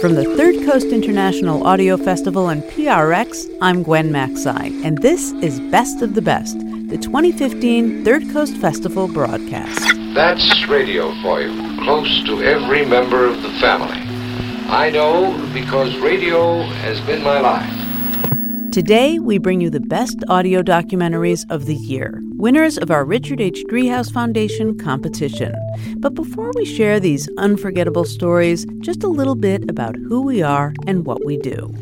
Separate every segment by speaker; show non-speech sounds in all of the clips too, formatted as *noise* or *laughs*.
Speaker 1: From the Third Coast International Audio Festival and PRX, I'm Gwen Macsai, and this is Best of the Best, the 2015 Third Coast Festival broadcast.
Speaker 2: That's radio for you, close to every member of the family. I know because radio has been my life.
Speaker 1: Today, we bring you the best audio documentaries of the year, winners of our Richard H. Driehaus Foundation competition. But before we share these unforgettable stories, just a little bit about who we are and what we do.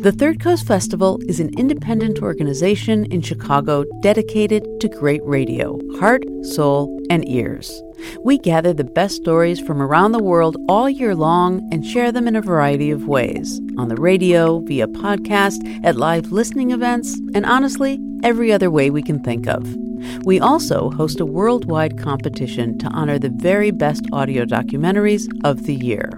Speaker 1: The Third Coast Festival is an independent organization in Chicago dedicated to great radio, heart, soul, and ears. We gather the best stories from around the world all year long and share them in a variety of ways on the radio, via podcast, at live listening events, and honestly, every other way we can think of. We also host a worldwide competition to honor the very best audio documentaries of the year.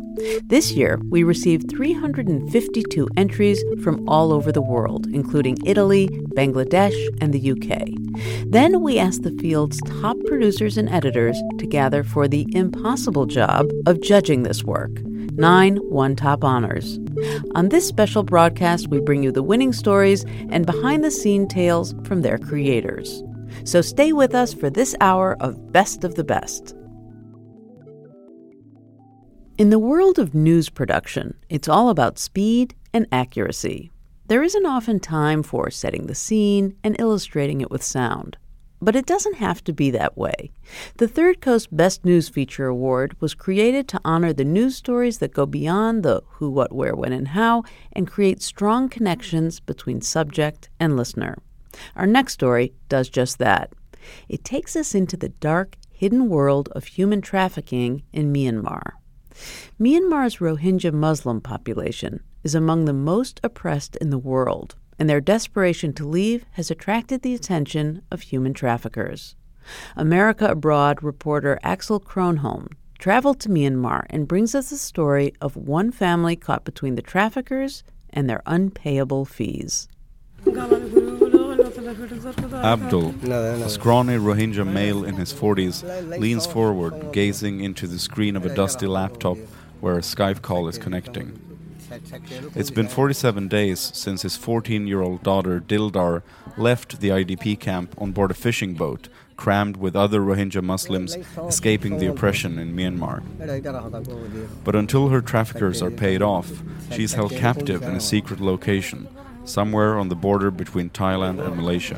Speaker 1: This year, we received 352 entries from all over the world, including Italy, Bangladesh, and the UK. Then we asked the field's top producers and editors to gather for the impossible job of judging this work. Nine One top honors. On this special broadcast, we bring you the winning stories and behind the scene tales from their creators. So stay with us for this hour of Best of the Best. In the world of news production, it's all about speed and accuracy. There isn't often time for setting the scene and illustrating it with sound. But it doesn't have to be that way. The Third Coast Best News Feature Award was created to honor the news stories that go beyond the who, what, where, when, and how and create strong connections between subject and listener. Our next story does just that. It takes us into the dark, hidden world of human trafficking in Myanmar. Myanmar's Rohingya Muslim population is among the most oppressed in the world, and their desperation to leave has attracted the attention of human traffickers. America Abroad reporter Axel Kronholm traveled to Myanmar and brings us the story of one family caught between the traffickers and their unpayable fees.
Speaker 3: Abdul, a scrawny Rohingya male in his 40s, leans forward, gazing into the screen of a dusty laptop where a Skype call is connecting. It's been 47 days since his 14 year old daughter Dildar left the IDP camp on board a fishing boat crammed with other Rohingya Muslims escaping the oppression in Myanmar. But until her traffickers are paid off, she's held captive in a secret location somewhere on the border between Thailand and Malaysia.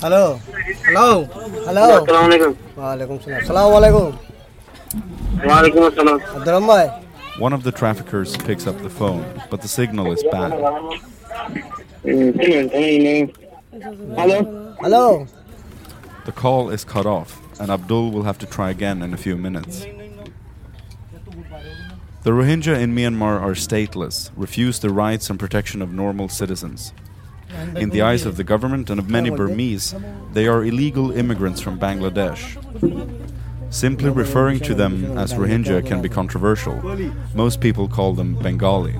Speaker 4: Hello. Hello. Hello. Walaikum salam. Assalamu alaikum. Abdurrahman bhai.
Speaker 3: One of the traffickers picks up the phone, but the signal is bad.
Speaker 4: Hello. Hello.
Speaker 3: The call is cut off, and Abdul will have to try again in a few minutes. The Rohingya in Myanmar are stateless, refuse the rights and protection of normal citizens. In the eyes of the government and of many Burmese, they are illegal immigrants from Bangladesh. Simply referring to them as Rohingya can be controversial. Most people call them Bengali.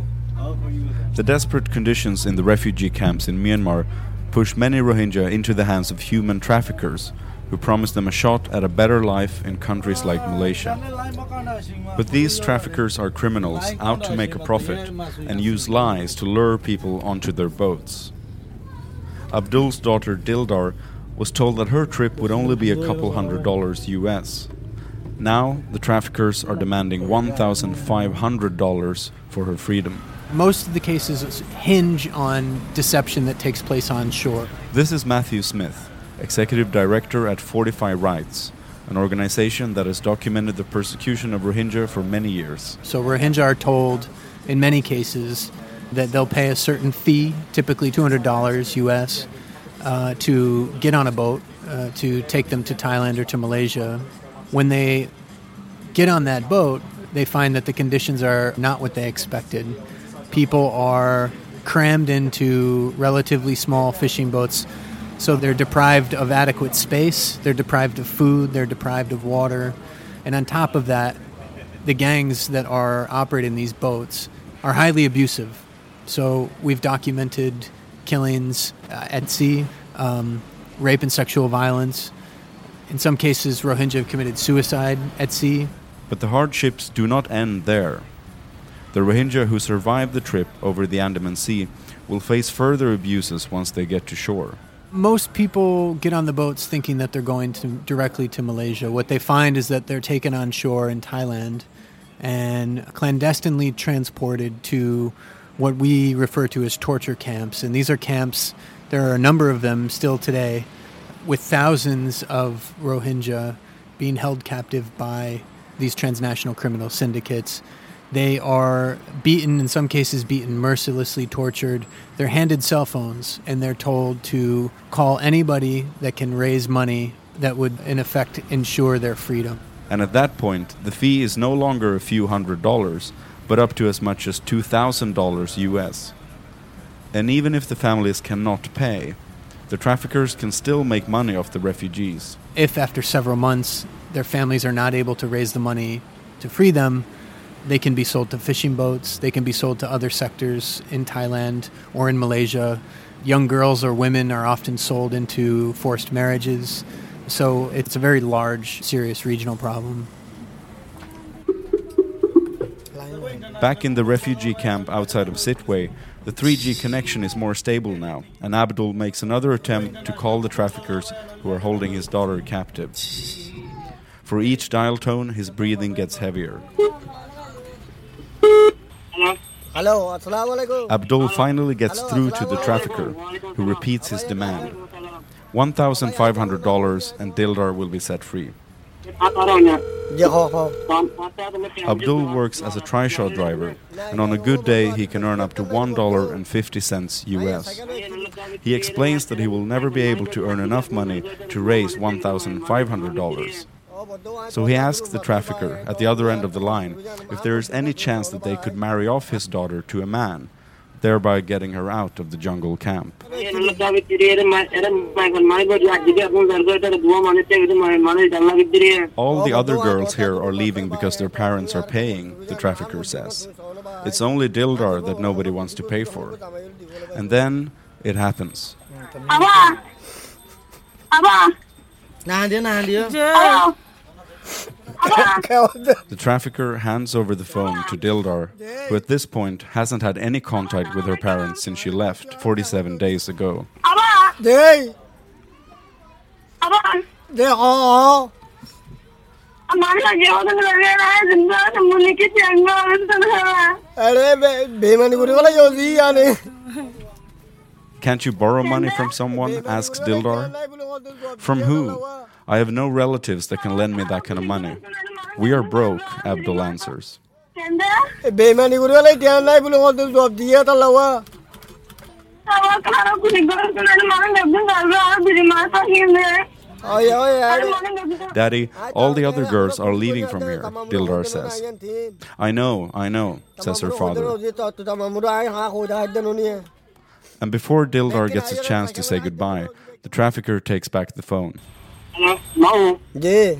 Speaker 3: The desperate conditions in the refugee camps in Myanmar push many Rohingya into the hands of human traffickers who promise them a shot at a better life in countries like Malaysia. But these traffickers are criminals out to make a profit and use lies to lure people onto their boats. Abdul's daughter Dildar was told that her trip would only be a couple hundred dollars US. Now, the traffickers are demanding $1,500 for her freedom.
Speaker 5: Most of the cases hinge on deception that takes place on shore.
Speaker 3: This is Matthew Smith, Executive Director at Fortify Rights, an organization that has documented the persecution of Rohingya for many years.
Speaker 5: So, Rohingya are told in many cases that they'll pay a certain fee, typically $200 US, uh, to get on a boat uh, to take them to Thailand or to Malaysia. When they get on that boat, they find that the conditions are not what they expected. People are crammed into relatively small fishing boats, so they're deprived of adequate space, they're deprived of food, they're deprived of water, and on top of that, the gangs that are operating these boats are highly abusive. So we've documented killings uh, at sea, um, rape and sexual violence. In some cases, Rohingya have committed suicide at sea.
Speaker 3: But the hardships do not end there. The Rohingya who survive the trip over the Andaman Sea will face further abuses once they get to shore.
Speaker 5: Most people get on the boats thinking that they're going to, directly to Malaysia. What they find is that they're taken on shore in Thailand and clandestinely transported to what we refer to as torture camps. And these are camps, there are a number of them still today, with thousands of Rohingya being held captive by these transnational criminal syndicates. They are beaten, in some cases, beaten, mercilessly tortured. They're handed cell phones and they're told to call anybody that can raise money that would, in effect, ensure their freedom.
Speaker 3: And at that point, the fee is no longer a few hundred dollars, but up to as much as $2,000 US. And even if the families cannot pay, the traffickers can still make money off the refugees.
Speaker 5: If after several months their families are not able to raise the money to free them, they can be sold to fishing boats, they can be sold to other sectors in Thailand or in Malaysia. Young girls or women are often sold into forced marriages. So it's a very large, serious regional problem.
Speaker 3: Back in the refugee camp outside of Sittwe, the 3G connection is more stable now, and Abdul makes another attempt to call the traffickers who are holding his daughter captive. For each dial tone, his breathing gets heavier.
Speaker 4: Hello, alaikum.
Speaker 3: Abdul finally gets through to the trafficker, who repeats his demand $1,500 and Dildar will be set free. Abdul works as a trishaw driver, and on a good day he can earn up to $1.50 US. He explains that he will never be able to earn enough money to raise $1,500. So he asks the trafficker at the other end of the line if there is any chance that they could marry off his daughter to a man, thereby getting her out of the jungle camp. All the other girls here are leaving because their parents are paying, the trafficker says. It's only Dildar that nobody wants to pay for. And then it happens.
Speaker 6: Abba! Abba! *laughs*
Speaker 3: the trafficker hands over the phone to Dildar, who at this point hasn't had any contact with her parents since she left 47 days ago. Can't you borrow money from someone? asks Dildar. From who? I have no relatives that can lend me that kind of money. We are broke, Abdul answers. Daddy, all the other girls are leaving from here, Dildar says. I know, I know, says her father. And before Dildar gets a chance to say goodbye, the trafficker takes back the phone.
Speaker 6: Mau?
Speaker 4: Ji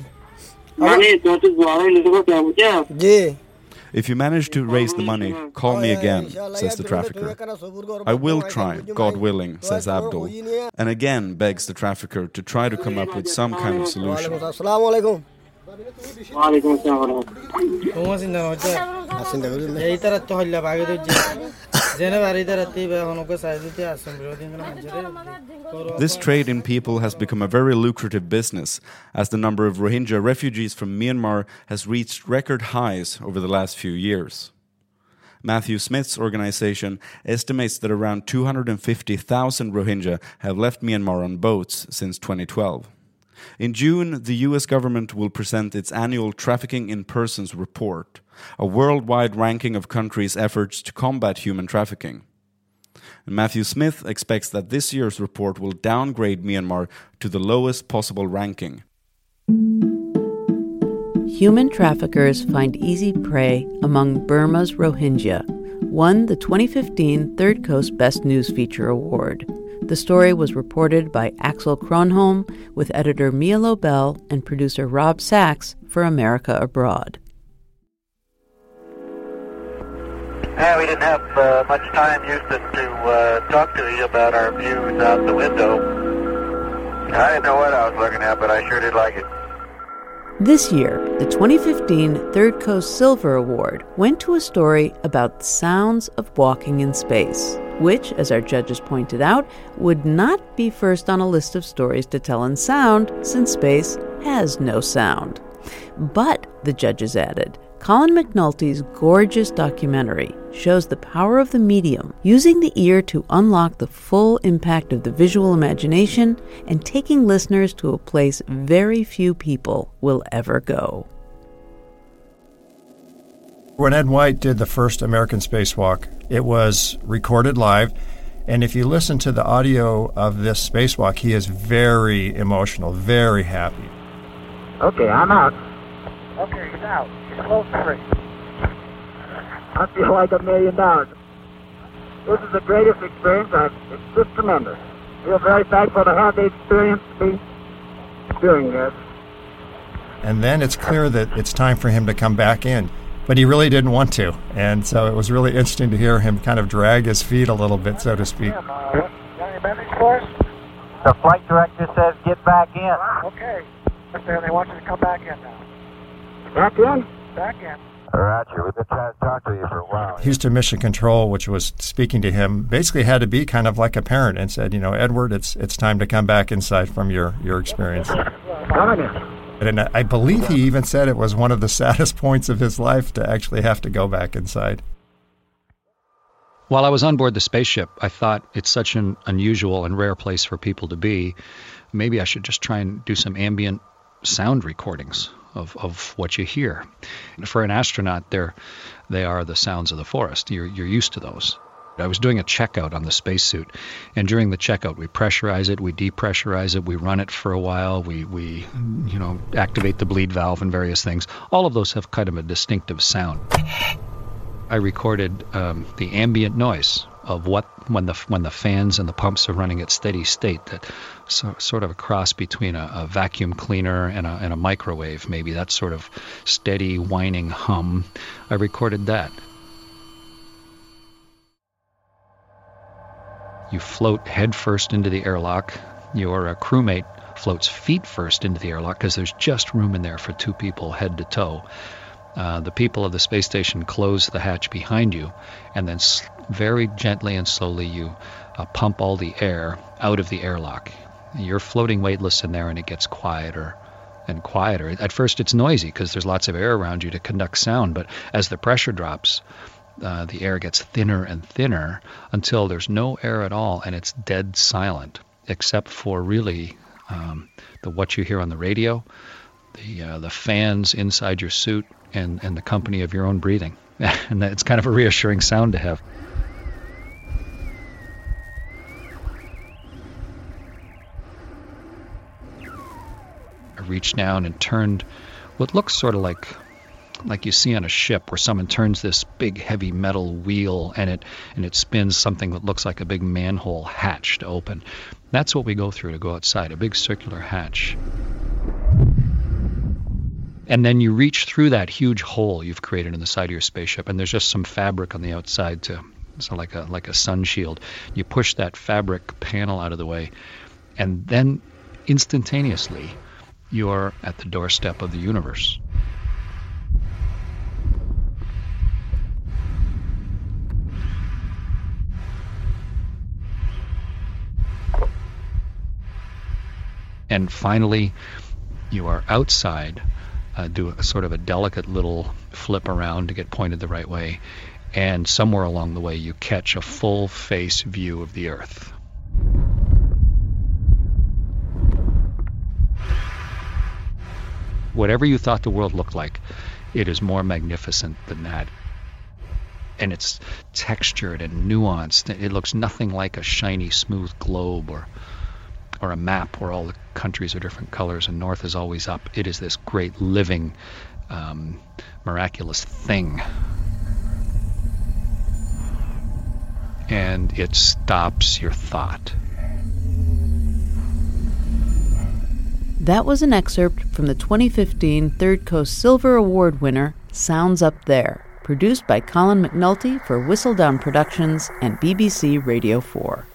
Speaker 6: Mana itu tuh jualan itu kok tahu ya?
Speaker 4: Ji
Speaker 3: If you manage to raise the money, call me again, says the trafficker. I will try, God willing, says Abdul, and again begs the trafficker to try to come up with some kind of solution.
Speaker 4: Assalamualaikum.
Speaker 6: Waalaikumsalam.
Speaker 4: Kung masin na hoja. Masin na gulo. Yai tara to halla bage do ji.
Speaker 3: This trade in people has become a very lucrative business, as the number of Rohingya refugees from Myanmar has reached record highs over the last few years. Matthew Smith's organization estimates that around 250,000 Rohingya have left Myanmar on boats since 2012. In June, the US government will present its annual Trafficking in Persons report, a worldwide ranking of countries' efforts to combat human trafficking. And Matthew Smith expects that this year's report will downgrade Myanmar to the lowest possible ranking.
Speaker 1: Human traffickers find easy prey among Burma's Rohingya, won the 2015 Third Coast Best News Feature Award. The story was reported by Axel Kronholm with editor Mia Lobel and producer Rob Sachs for America Abroad.
Speaker 7: Yeah, we didn't have uh, much time, Houston, to uh, talk to you about our views out the window. I didn't know what I was looking at, but I sure did like it.
Speaker 1: This year, the 2015 Third Coast Silver Award went to a story about the sounds of walking in space which, as our judges pointed out, would not be first on a list of stories to tell in sound, since space has no sound. But, the judges added, Colin McNulty's gorgeous documentary shows the power of the medium, using the ear to unlock the full impact of the visual imagination and taking listeners to a place very few people will ever go.
Speaker 8: When Ed White did the first American spacewalk, it was recorded live. And if you listen to the audio of this spacewalk, he is very emotional, very happy.
Speaker 7: Okay, I'm out. Okay, he's out. He's. I feel like a million dollars. This is the greatest experience. I've, it's just tremendous. I feel very thankful to have the experience to be doing this.
Speaker 8: And then it's clear that it's time for him to come back in but he really didn't want to. And so it was really interesting to hear him kind of drag his feet a little bit, so to speak.
Speaker 7: The flight director says get back in. Okay. They want you to come back in now. Back in? Back in. Roger. We've been trying to talk to you for a while.
Speaker 8: Houston Mission Control, which was speaking to him, basically had to be kind of like a parent and said, you know, Edward, it's it's time to come back inside from your your experience. And I believe he even said it was one of the *laughs* saddest points of his life to actually have to go back inside.
Speaker 9: While I was on board the spaceship, I thought it's such an unusual and rare place for people to be. Maybe I should just try and do some ambient sound recordings of, of what you hear. For an astronaut, they're, they are the sounds of the forest. You're, you're used to those. I was doing a checkout on the spacesuit, and during the checkout, we pressurize it, we depressurize it, we run it for a while, we we you know activate the bleed valve and various things. All of those have kind of a distinctive sound. I recorded um, the ambient noise of what when the when the fans and the pumps are running at steady state. That so, sort of a cross between a, a vacuum cleaner and a, and a microwave, maybe that sort of steady whining hum. I recorded that. You float headfirst into the airlock. Your uh, crewmate floats feet first into the airlock because there's just room in there for two people head to toe. Uh, the people of the space station close the hatch behind you, and then very gently and slowly you uh, pump all the air out of the airlock. You're floating weightless in there, and it gets quieter and quieter. At first, it's noisy because there's lots of air around you to conduct sound, but as the pressure drops, uh, the air gets thinner and thinner until there's no air at all and it's dead silent, except for really um, the what you hear on the radio, the uh, the fans inside your suit, and and the company of your own breathing. *laughs* and it's kind of a reassuring sound to have. I reached down and turned what looks sort of like like you see on a ship where someone turns this big heavy metal wheel and it and it spins something that looks like a big manhole hatch to open. That's what we go through to go outside, a big circular hatch. And then you reach through that huge hole you've created in the side of your spaceship, and there's just some fabric on the outside to, so like a like a sun shield. You push that fabric panel out of the way, and then instantaneously, you are at the doorstep of the universe. And finally, you are outside uh, do a sort of a delicate little flip around to get pointed the right way, and somewhere along the way you catch a full face view of the Earth. Whatever you thought the world looked like, it is more magnificent than that. And it's textured and nuanced. It looks nothing like a shiny, smooth globe or or a map where all the countries are different colors and north is always up. It is this great living, um, miraculous thing. And it stops your thought.
Speaker 1: That was an excerpt from the 2015 Third Coast Silver Award winner, Sounds Up There, produced by Colin McNulty for Whistledown Productions and BBC Radio 4.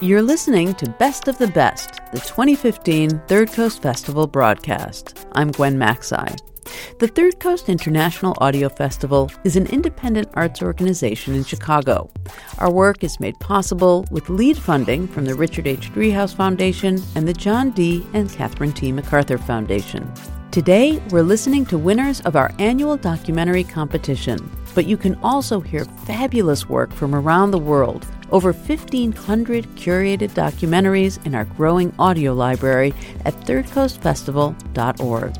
Speaker 1: You're listening to Best of the Best, the 2015 Third Coast Festival broadcast. I'm Gwen Macsai. The Third Coast International Audio Festival is an independent arts organization in Chicago. Our work is made possible with lead funding from the Richard H. Driehaus Foundation and the John D. and Catherine T. MacArthur Foundation. Today, we're listening to winners of our annual documentary competition, but you can also hear fabulous work from around the world over 1,500 curated documentaries in our growing audio library at thirdcoastfestival.org.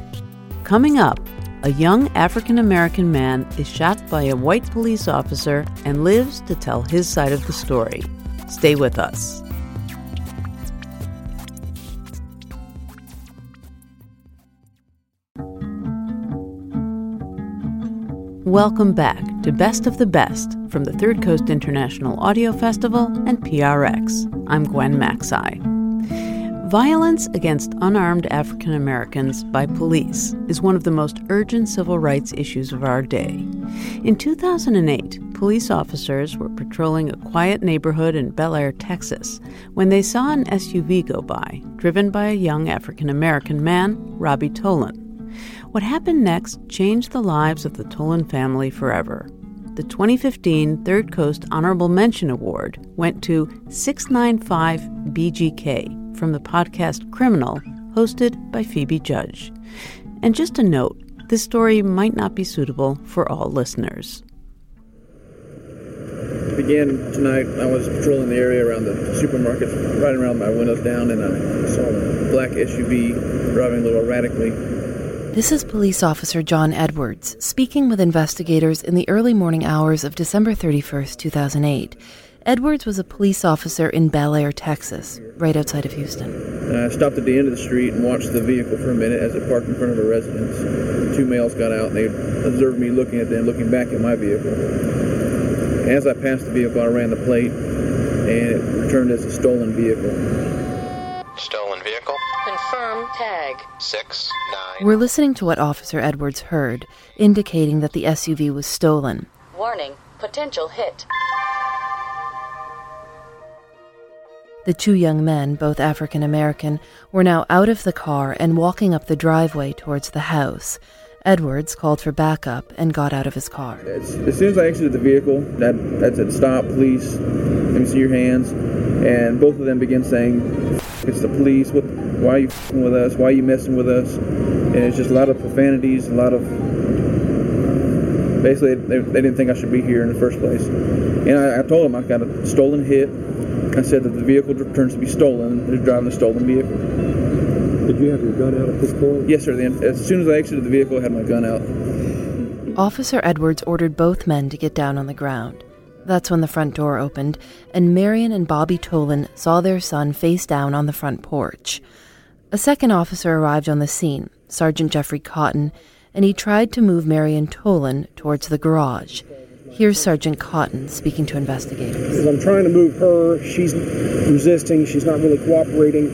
Speaker 1: Coming up, a young African American man is shot by a white police officer and lives to tell his side of the story. Stay with us. Welcome back to Best of the Best from the Third Coast International Audio Festival and PRX. I'm Gwen Macsai. Violence against unarmed African Americans by police is one of the most urgent civil rights issues of our day. In 2008, police officers were patrolling a quiet neighborhood in Bellaire, Texas, when they saw an SUV go by, driven by a young African American man, Robbie Tolan. What happened next changed the lives of the Tolan family forever. The 2015 Third Coast Honorable Mention Award went to 695 BGK from the podcast Criminal, hosted by Phoebe Judge. And just a note this story might not be suitable for all listeners.
Speaker 10: To begin tonight, I was patrolling the area around the supermarket, riding around my windows down, and I saw a black SUV driving a little erratically
Speaker 11: this is Police Officer John Edwards speaking with investigators in the early morning hours of December 31st, 2008. Edwards was a police officer in Bellaire, Texas, right outside of Houston.
Speaker 10: I stopped at the end of the street and watched the vehicle for a minute as it parked in front of a residence. Two males got out and they observed me looking at them, looking back at my vehicle. As I passed the vehicle, I ran the plate and it returned as a stolen vehicle.
Speaker 12: Stolen vehicle?
Speaker 13: Confirm tag.
Speaker 12: Six, nine.
Speaker 11: We're listening to what Officer Edwards heard, indicating that the SUV was stolen.
Speaker 13: Warning, potential hit.
Speaker 11: The two young men, both African American, were now out of the car and walking up the driveway towards the house. Edwards called for backup and got out of his car.
Speaker 10: As, as soon as I exited the vehicle, that, that said, Stop, police, let me see your hands. And both of them began saying, It's the police, what, why are you with us? Why are you messing with us? And it's just a lot of profanities, a lot of. Basically, they, they didn't think I should be here in the first place. And I, I told them I got a stolen hit. I said that the vehicle turns to be stolen. They're driving a stolen vehicle.
Speaker 14: Did you have your gun out at this point?
Speaker 10: Yes, sir. Then, as soon as I exited the vehicle, I had my gun out.
Speaker 11: Officer Edwards ordered both men to get down on the ground. That's when the front door opened, and Marion and Bobby Tolan saw their son face down on the front porch. A second officer arrived on the scene, Sergeant Jeffrey Cotton, and he tried to move Marion Tolan towards the garage. Here's Sergeant Cotton speaking to investigators.
Speaker 14: As I'm trying to move her, she's resisting, she's not really cooperating.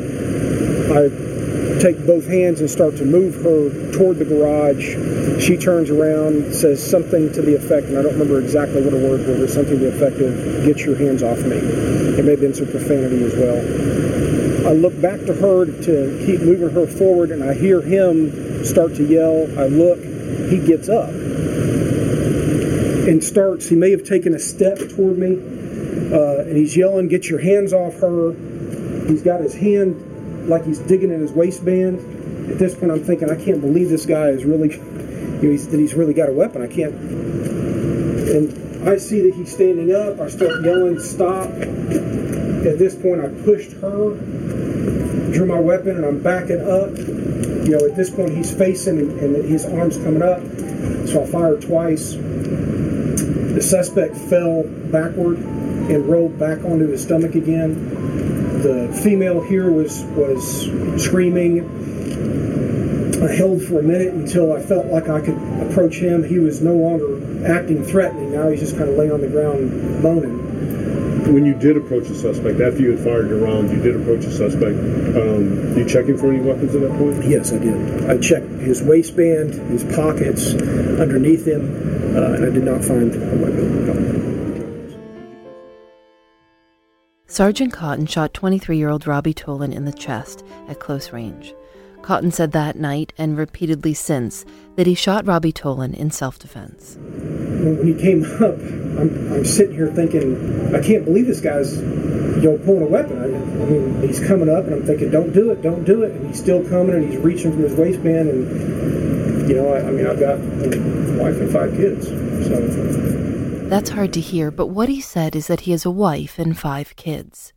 Speaker 14: I take both hands and start to move her toward the garage. She turns around, says something to the effect, and I don't remember exactly what her words were, but something to the effect of, get your hands off me. It may have been some profanity as well. I look back to her to keep moving her forward, and I hear him start to yell. I look, he gets up and starts. He may have taken a step toward me. uh, and he's yelling, "Get your hands off her!" He's got his hand like he's digging in his waistband. At this point, I'm thinking, I can't believe this guy is really, you know, he's, that he's really got a weapon. I can't. And I see that he's standing up. I start yelling, "Stop!" At this point, I pushed her, drew my weapon, and I'm backing up. You know, at this point, he's facing and, and his arm's coming up. So I fired twice. The suspect fell backward and rolled back onto his stomach again. The female here was was screaming. I held for a minute until I felt like I could approach him. He was no longer acting threatening. Now he's just kind of laying on the ground moaning.
Speaker 15: When you did approach the suspect, after you had fired your rounds, you did approach the suspect. Um, you checking for any weapons at that point?
Speaker 14: Yes, I did. I checked his waistband, his pockets, underneath him, uh, and I did not find a weapon.
Speaker 11: Sergeant Cotton shot 23 year old Robbie Tolan in the chest at close range. Cotton said that night and repeatedly since that he shot Robbie Tolan in self defense.
Speaker 14: When he came up, I'm, I'm sitting here thinking, I can't believe this guy's you know pulling a weapon. I, I mean, he's coming up, and I'm thinking, don't do it, don't do it. And he's still coming, and he's reaching from his waistband, and you know, I, I mean, I've got a wife and five kids, so.
Speaker 11: That's hard to hear, but what he said is that he has a wife and five kids.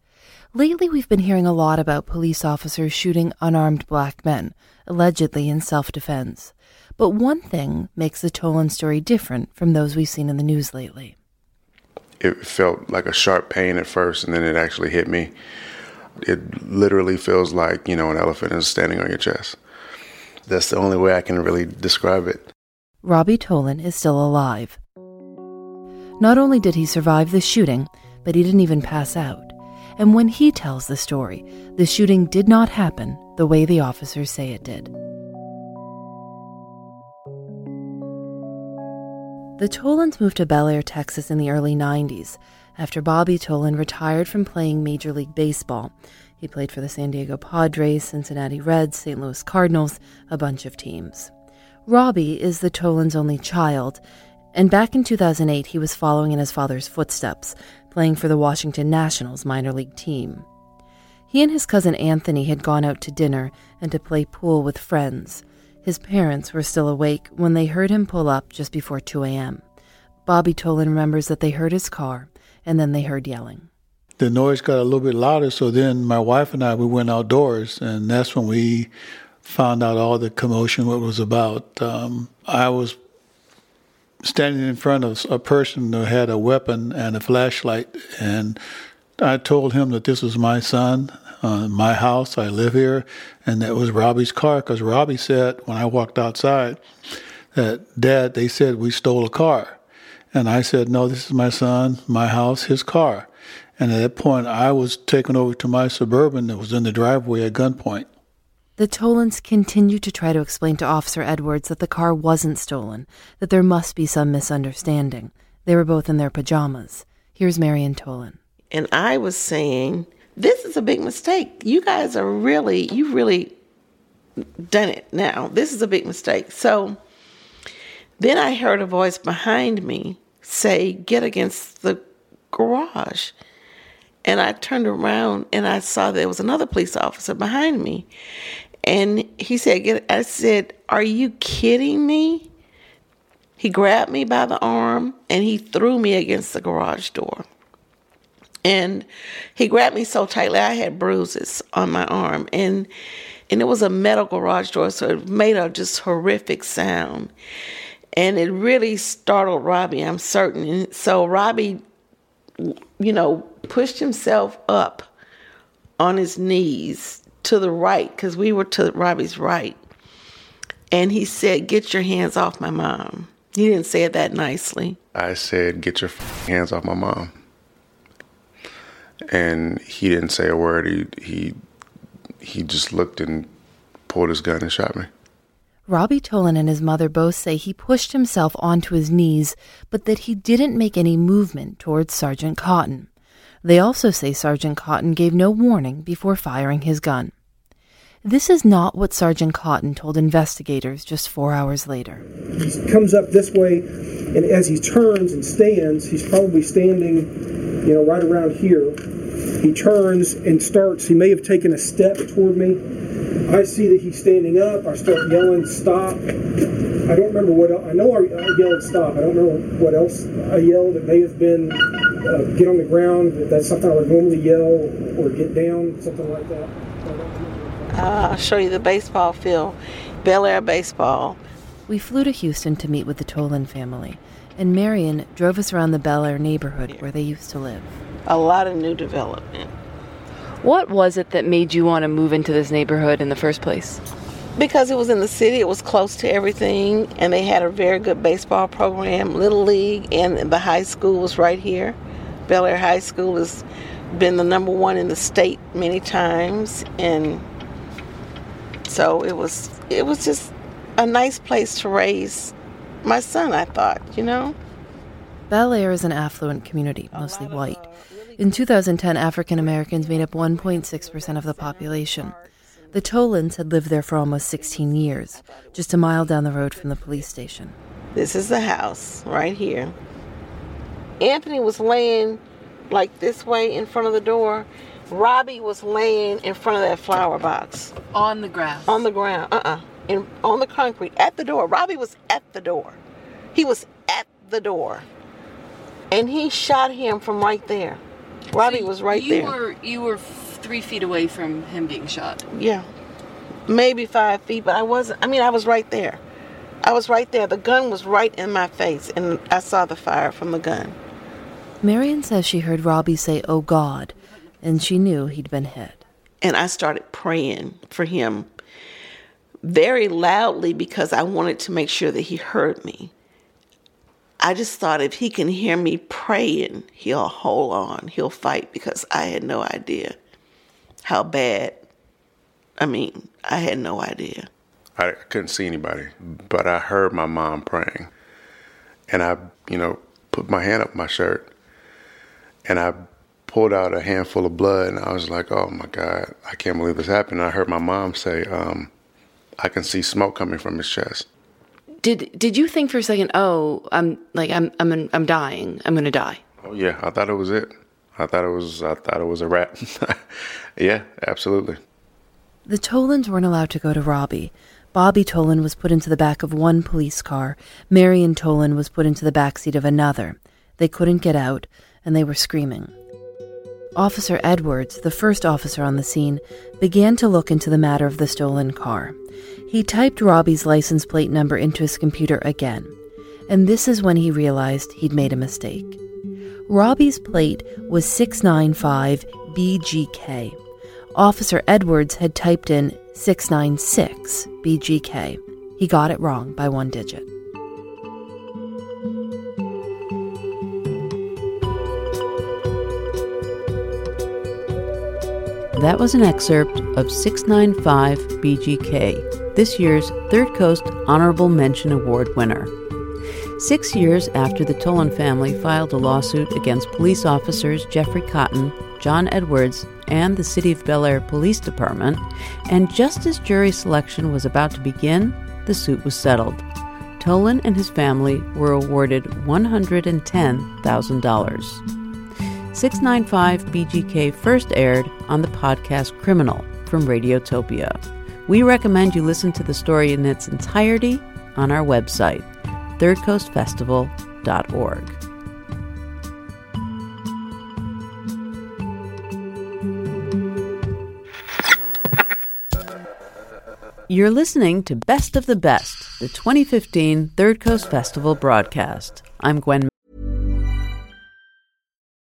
Speaker 11: Lately, we've been hearing a lot about police officers shooting unarmed black men, allegedly in self defense. But one thing makes the Tolan story different from those we've seen in the news lately.
Speaker 16: It felt like a sharp pain at first, and then it actually hit me. It literally feels like, you know, an elephant is standing on your chest. That's the only way I can really describe it.
Speaker 11: Robbie Tolan is still alive. Not only did he survive the shooting, but he didn't even pass out. And when he tells the story, the shooting did not happen the way the officers say it did. The Tolans moved to Bellaire, Texas in the early 90s after Bobby Tolan retired from playing Major League Baseball. He played for the San Diego Padres, Cincinnati Reds, St. Louis Cardinals, a bunch of teams. Robbie is the Tolans' only child, and back in 2008 he was following in his father's footsteps, playing for the Washington Nationals minor league team. He and his cousin Anthony had gone out to dinner and to play pool with friends. His parents were still awake when they heard him pull up just before 2 a.m. Bobby Tolan remembers that they heard his car and then they heard yelling.
Speaker 17: The noise got a little bit louder, so then my wife and I we went outdoors, and that's when we found out all the commotion, what it was about. Um, I was standing in front of a person who had a weapon and a flashlight, and I told him that this was my son, uh, my house, I live here, and that was Robbie's car because Robbie said when I walked outside that Dad, they said we stole a car. And I said, No, this is my son, my house, his car. And at that point, I was taken over to my suburban that was in the driveway at gunpoint.
Speaker 11: The Tolans continued to try to explain to Officer Edwards that the car wasn't stolen, that there must be some misunderstanding. They were both in their pajamas. Here's Marion Tolan.
Speaker 18: And I was saying, this is a big mistake. You guys are really, you've really done it now. This is a big mistake. So then I heard a voice behind me say, get against the garage. And I turned around and I saw there was another police officer behind me. And he said, I said, Are you kidding me? He grabbed me by the arm and he threw me against the garage door. And he grabbed me so tightly, I had bruises on my arm. And and it was a metal garage door, so it made a just horrific sound. And it really startled Robbie, I'm certain. And so Robbie, you know, pushed himself up on his knees to the right, because we were to Robbie's right. And he said, Get your hands off my mom. He didn't say it that nicely.
Speaker 16: I said, Get your hands off my mom. And he didn't say a word. He, he, he just looked and pulled his gun and shot me.
Speaker 11: Robbie Tolan and his mother both say he pushed himself onto his knees, but that he didn't make any movement towards Sergeant Cotton. They also say Sergeant Cotton gave no warning before firing his gun. This is not what Sergeant Cotton told investigators just four hours later.
Speaker 14: He comes up this way, and as he turns and stands, he's probably standing you know, right around here. He turns and starts, he may have taken a step toward me. I see that he's standing up. I start yelling, stop. I don't remember what. I know I yelled stop. I don't know what else I yelled. It may have been uh, get on the ground. That's something I would normally yell or get down, something like that.
Speaker 18: Uh, I'll show you the baseball field, Bellaire baseball.
Speaker 11: We flew to Houston to meet with the Tolan family, and Marion drove us around the Bellaire neighborhood where they used to live.
Speaker 18: A lot of new development.
Speaker 11: What was it that made you want to move into this neighborhood in the first place?
Speaker 18: Because it was in the city, it was close to everything, and they had a very good baseball program, Little League, and the high school was right here. Bellaire High School has been the number one in the state many times, and so it was it was just a nice place to raise my son. I thought, you know.
Speaker 11: Bellaire is an affluent community, mostly white. Uh, in 2010, African Americans made up 1.6% of the population. The Tolans had lived there for almost 16 years, just a mile down the road from the police station.
Speaker 18: This is the house right here. Anthony was laying like this way in front of the door. Robbie was laying in front of that flower box.
Speaker 11: On the grass.
Speaker 18: On the ground. Uh uh In, on the concrete at the door. Robbie was at the door. He was at the door. And he shot him from right there. Robbie was right
Speaker 19: you
Speaker 18: there.
Speaker 19: Were, you were three feet away from him being shot.
Speaker 18: Yeah. Maybe five feet, but I wasn't. I mean, I was right there. I was right there. The gun was right in my face, and I saw the fire from the gun.
Speaker 11: Marion says she heard Robbie say, Oh God, and she knew he'd been hit.
Speaker 18: And I started praying for him very loudly because I wanted to make sure that he heard me. I just thought if he can hear me praying, he'll hold on, he'll fight because I had no idea how bad. I mean, I had no idea.
Speaker 16: I couldn't see anybody, but I heard my mom praying. And I, you know, put my hand up my shirt and I pulled out a handful of blood and I was like, oh my God, I can't believe this happened. And I heard my mom say, um, I can see smoke coming from his chest.
Speaker 19: Did did you think for a second, oh, I'm like I'm I'm I'm dying. I'm gonna die.
Speaker 16: Oh yeah, I thought it was it. I thought it was I thought it was a wrap. *laughs* yeah, absolutely.
Speaker 11: The Tolans weren't allowed to go to Robbie. Bobby Tolan was put into the back of one police car. Marion Tolan was put into the back seat of another. They couldn't get out, and they were screaming. Officer Edwards, the first officer on the scene, began to look into the matter of the stolen car. He typed Robbie's license plate number into his computer again, and this is when he realized he'd made a mistake. Robbie's plate was 695 BGK. Officer Edwards had typed in 696 BGK. He got it wrong by one digit. That was an excerpt of 695 BGK, this year's Third Coast Honorable Mention Award winner. Six years after the Tolan family filed a lawsuit against police officers Jeffrey Cotton, John Edwards, and the City of Bellaire Police Department, and just as jury selection was about to begin, the suit was settled. Tolan and his family were awarded $110,000. 695 BGK first aired on the podcast Criminal from Radiotopia. We recommend you listen to the story in its entirety on our website, thirdcoastfestival.org. You're listening to Best of the Best, the 2015 Third Coast Festival broadcast. I'm Gwen.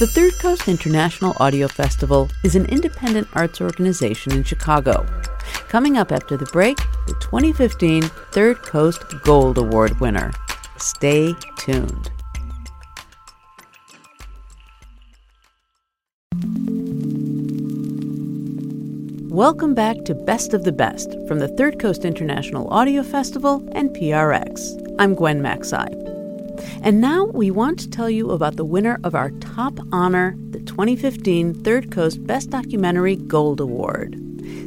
Speaker 1: The Third Coast International Audio Festival is an independent arts organization in Chicago. Coming up after the break, the 2015 Third Coast Gold Award winner. Stay tuned. Welcome back to Best of the Best from the Third Coast International Audio Festival and PRX. I'm Gwen Macsai. And now we want to tell you about the winner of our top honor, the 2015 Third Coast Best Documentary Gold Award.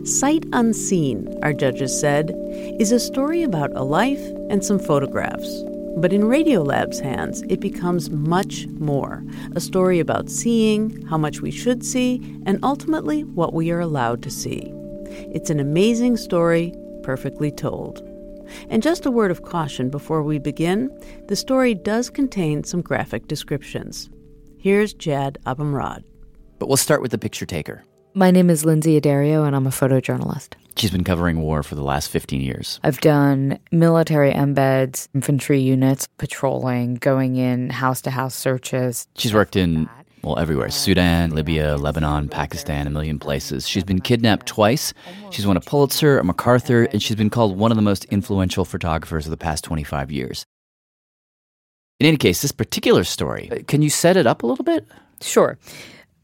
Speaker 1: Sight Unseen, our judges said, is a story about a life and some photographs. But in Radiolab's hands, it becomes much more a story about seeing, how much we should see, and ultimately what we are allowed to see. It's an amazing story, perfectly told. And just a word of caution before we begin the story does contain some graphic descriptions. Here's Jad Abumrad.
Speaker 20: But we'll start with the picture taker.
Speaker 21: My name is Lynsey Addario, and I'm a photojournalist.
Speaker 20: She's been covering war for the last 15 years.
Speaker 21: I've done military embeds, infantry units, patrolling, going in house to house searches.
Speaker 20: She's worked in, well, everywhere Sudan, Libya, Lebanon, Pakistan, a million places. She's been kidnapped twice. She's won a Pulitzer, a MacArthur, and she's been called one of the most influential photographers of the past 25 years. In any case, this particular story, uh, can you set it up a little bit?
Speaker 21: Sure.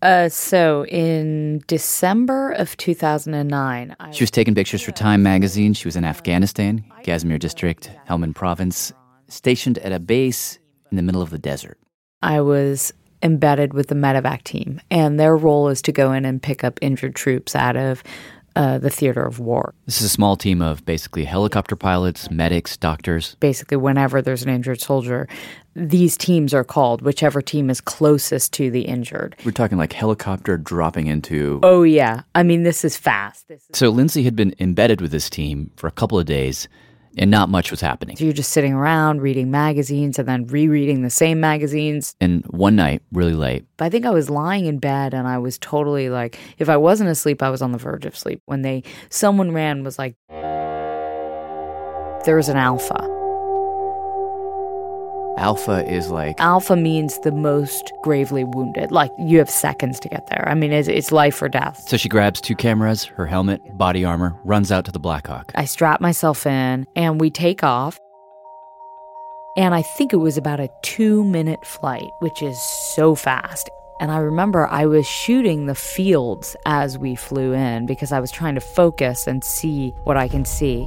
Speaker 21: Uh, so in December of 2009, I
Speaker 20: She was taking pictures for Time magazine. She was in Afghanistan, Garmsir district, Helmand province, stationed at a base in the middle of the desert.
Speaker 21: I was embedded with the medevac team, and their role is to go in and pick up injured troops out of uh, the theater of war.
Speaker 20: This is a small team of basically helicopter pilots, medics, doctors.
Speaker 21: Basically, whenever there's an injured soldier, these teams are called, whichever team is closest to the injured.
Speaker 20: We're talking like helicopter dropping into.
Speaker 21: Oh, yeah. I mean, this is fast. This is-
Speaker 20: So Lynsey had been embedded with this team for a couple of days, and not much was happening.
Speaker 21: So you're just sitting around reading magazines and then rereading the same magazines.
Speaker 20: And one night, really late,
Speaker 21: I think I was lying in bed and I was totally like, if I wasn't asleep, I was on the verge of sleep. When they, someone ran, was like, there's an alpha.
Speaker 20: Alpha is like.
Speaker 21: Alpha means the most gravely wounded. Like you have seconds to get there. I mean, it's, it's life or death.
Speaker 20: So she grabs two cameras, her helmet, body armor, runs out to the Blackhawk.
Speaker 21: I strap myself in and we take off. And I think it was about a two minute flight, which is so fast. And I remember I was shooting the fields as we flew in because I was trying to focus and see what I can see.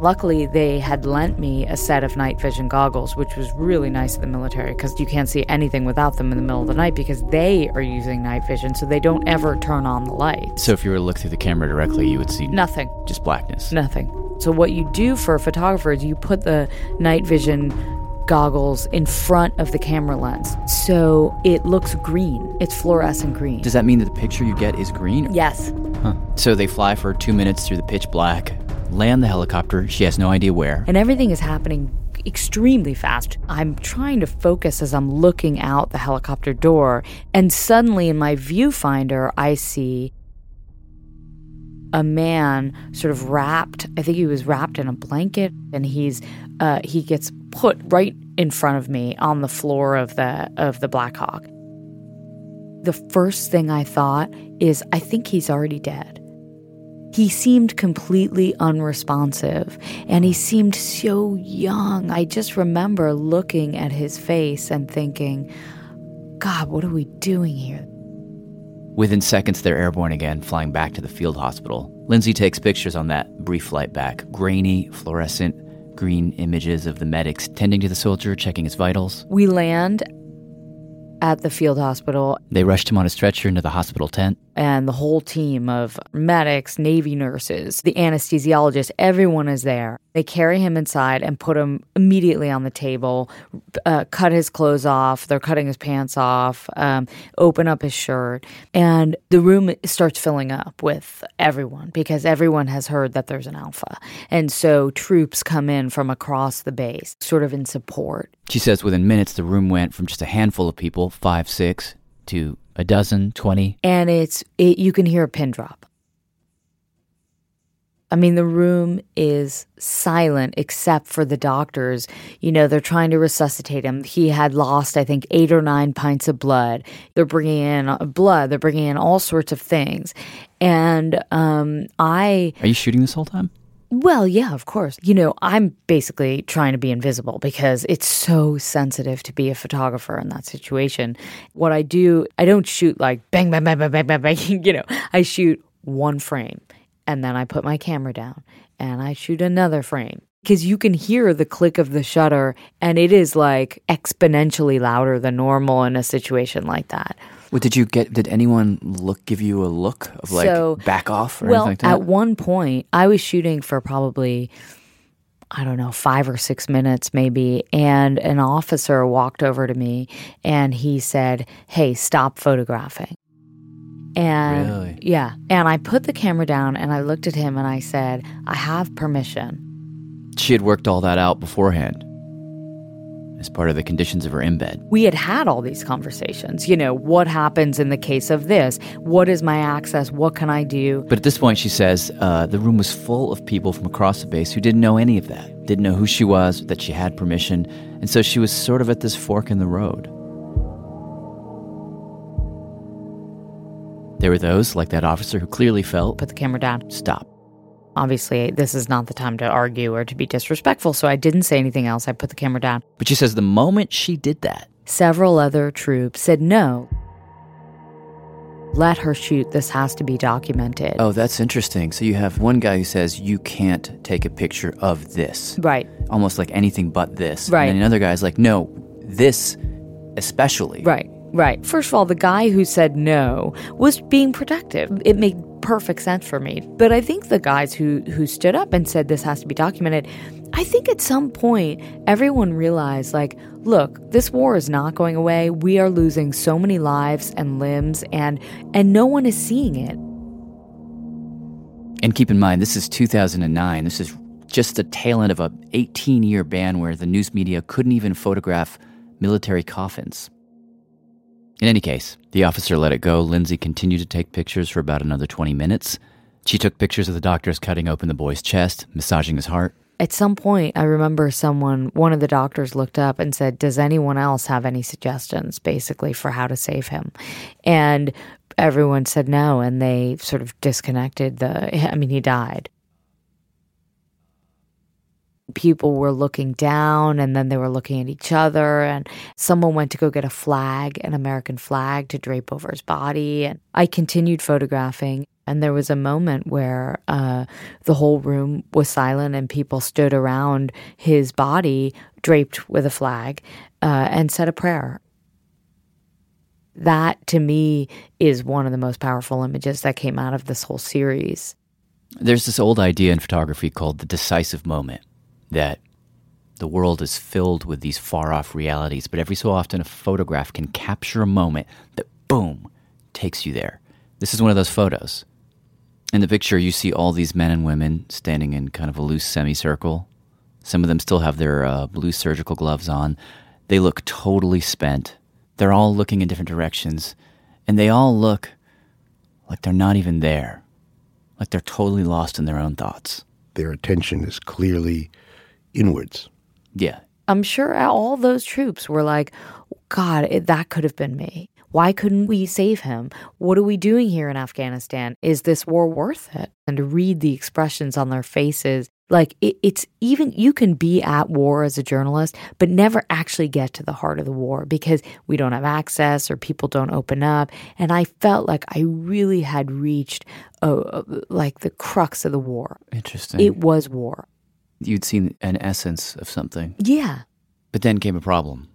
Speaker 21: Luckily, they had lent me a set of night vision goggles, which was really nice of the military because you can't see anything without them in the middle of the night because they are using night vision, so they don't ever turn on the lights.
Speaker 20: So if you were to look through the camera directly, you would see
Speaker 21: Nothing.
Speaker 20: just blackness.
Speaker 21: Nothing. So, what you do for a photographer is you put the night vision goggles in front of the camera lens. So it looks green. It's fluorescent green.
Speaker 20: Does that mean that the picture you get is green?
Speaker 21: Yes.
Speaker 20: Huh. So they fly for two minutes through the pitch black, land the helicopter. She has no idea where.
Speaker 21: And everything is happening extremely fast. I'm trying to focus as I'm looking out the helicopter door, and suddenly in my viewfinder, I see a man sort of wrapped. I think he was wrapped in a blanket, and he's uh, he gets put right in front of me on the floor of the of the Black Hawk. The first thing I thought is, I think he's already dead. He seemed completely unresponsive and he seemed so young. I just remember looking at his face and thinking, God, what are we doing here?
Speaker 20: Within seconds, they're airborne again, flying back to the field hospital. Lynsey takes pictures on that brief flight back grainy, fluorescent, green images of the medics tending to the soldier, checking his vitals.
Speaker 21: We land at the field hospital.
Speaker 20: They rushed him on a stretcher into the hospital tent.
Speaker 21: And the whole team of medics, Navy nurses, the anesthesiologist, everyone is there. They carry him inside and put him immediately on the table, uh, cut his clothes off. They're cutting his pants off, um, open up his shirt. And the room starts filling up with everyone because everyone has heard that there's an alpha. And so troops come in from across the base, sort of in support.
Speaker 20: She says within minutes, the room went from just a handful of people, five, six, to a dozen, 20.
Speaker 21: And it's, it, you can hear a pin drop. I mean, the room is silent except for the doctors. You know, they're trying to resuscitate him. He had lost, I think, eight or nine pints of blood. They're bringing in uh, blood, they're bringing in all sorts of things. And um, I.
Speaker 20: Are you shooting this whole time?
Speaker 21: Well, yeah, of course. You know, I'm basically trying to be invisible because it's so sensitive to be a photographer in that situation. What I do, I don't shoot like bang, bang, bang, bang, bang, bang, bang. *laughs* You know, I shoot one frame and then I put my camera down and I shoot another frame because you can hear the click of the shutter and it is like exponentially louder than normal in a situation like that.
Speaker 20: What did you get? Did anyone look give you a look of like
Speaker 21: So-
Speaker 20: back off or
Speaker 21: well,
Speaker 20: anything like that?
Speaker 21: at one point, I was shooting for probably, I don't know, five or six minutes maybe. And an officer walked over to me and he said, Hey, stop photographing. And
Speaker 20: Really?
Speaker 21: yeah. And I put the camera down and I looked at him and I said, I have permission.
Speaker 20: She had worked all that out beforehand as part of the conditions of her embed.
Speaker 21: We had had all these conversations. You know, what happens in the case of this? What is my access? What can I do?
Speaker 20: But at this point, she says uh, the room was full of people from across the base who didn't know any of that, didn't know who she was, that she had permission, and so she was sort of at this fork in the road. There were those, like that officer, who clearly felt
Speaker 21: Put the camera down.
Speaker 20: stop.
Speaker 21: Obviously, this is not the time to argue or to be disrespectful, so I didn't say anything else. I put the camera down.
Speaker 20: But she says the moment she did that,
Speaker 21: Several other troops said no. Let her shoot. This has to be documented.
Speaker 20: oh, that's interesting. So you have one guy who says you can't take a picture of this,
Speaker 21: Right.
Speaker 20: almost like anything but this.
Speaker 21: Right.
Speaker 20: And another guy's like, no, this especially.
Speaker 21: Right. Right. First of all, the guy who said no was being protective. It made perfect sense for me. But I think the guys who who stood up and said this has to be documented, I think at some point everyone realized like, look, this war is not going away. We are losing so many lives and limbs and and no one is seeing it.
Speaker 20: And keep in mind, this is 2009. This is just the tail end of a 18 year ban where the news media couldn't even photograph military coffins. In any case, the officer let it go. Lindsay continued to take pictures for about another 20 minutes. She took pictures of the doctors cutting open the boy's chest, massaging his heart.
Speaker 21: At some point, I remember someone, one of the doctors looked up and said, Does anyone else have any suggestions, basically, for how to save him? And everyone said no, and they sort of disconnected the, *laughs* I mean, he died. People were looking down and then they were looking at each other, and someone went to go get a flag, an American flag, to drape over his body. And I continued photographing. And there was a moment where uh, the whole room was silent and people stood around his body draped with a flag uh, and said a prayer. That to me is one of the most powerful images that came out of this whole series.
Speaker 20: There's this old idea in photography called the decisive moment that the world is filled with these far off realities, but every so often a photograph can capture a moment that, boom, takes you there. This is one of those photos. In the picture, you see all these men and women standing in kind of a loose semicircle. Some of them still have their uh, blue surgical gloves on. They look totally spent. They're all looking in different directions, and they all look like they're not even there, like they're totally lost in their own thoughts.
Speaker 22: Their attention is clearly inwards.
Speaker 20: Yeah.
Speaker 21: I'm sure all those troops were like, God, it, that could have been me. Why couldn't we save him? What are we doing here in Afghanistan? Is this war worth it? And to read the expressions on their faces, like it, it's even, you can be at war as a journalist, but never actually get to the heart of the war because we don't have access or people don't open up. And I felt like I really had reached uh, like the crux of the war.
Speaker 20: Interesting.
Speaker 21: It was war.
Speaker 20: You'd seen an essence of something.
Speaker 21: Yeah.
Speaker 20: But then came a problem.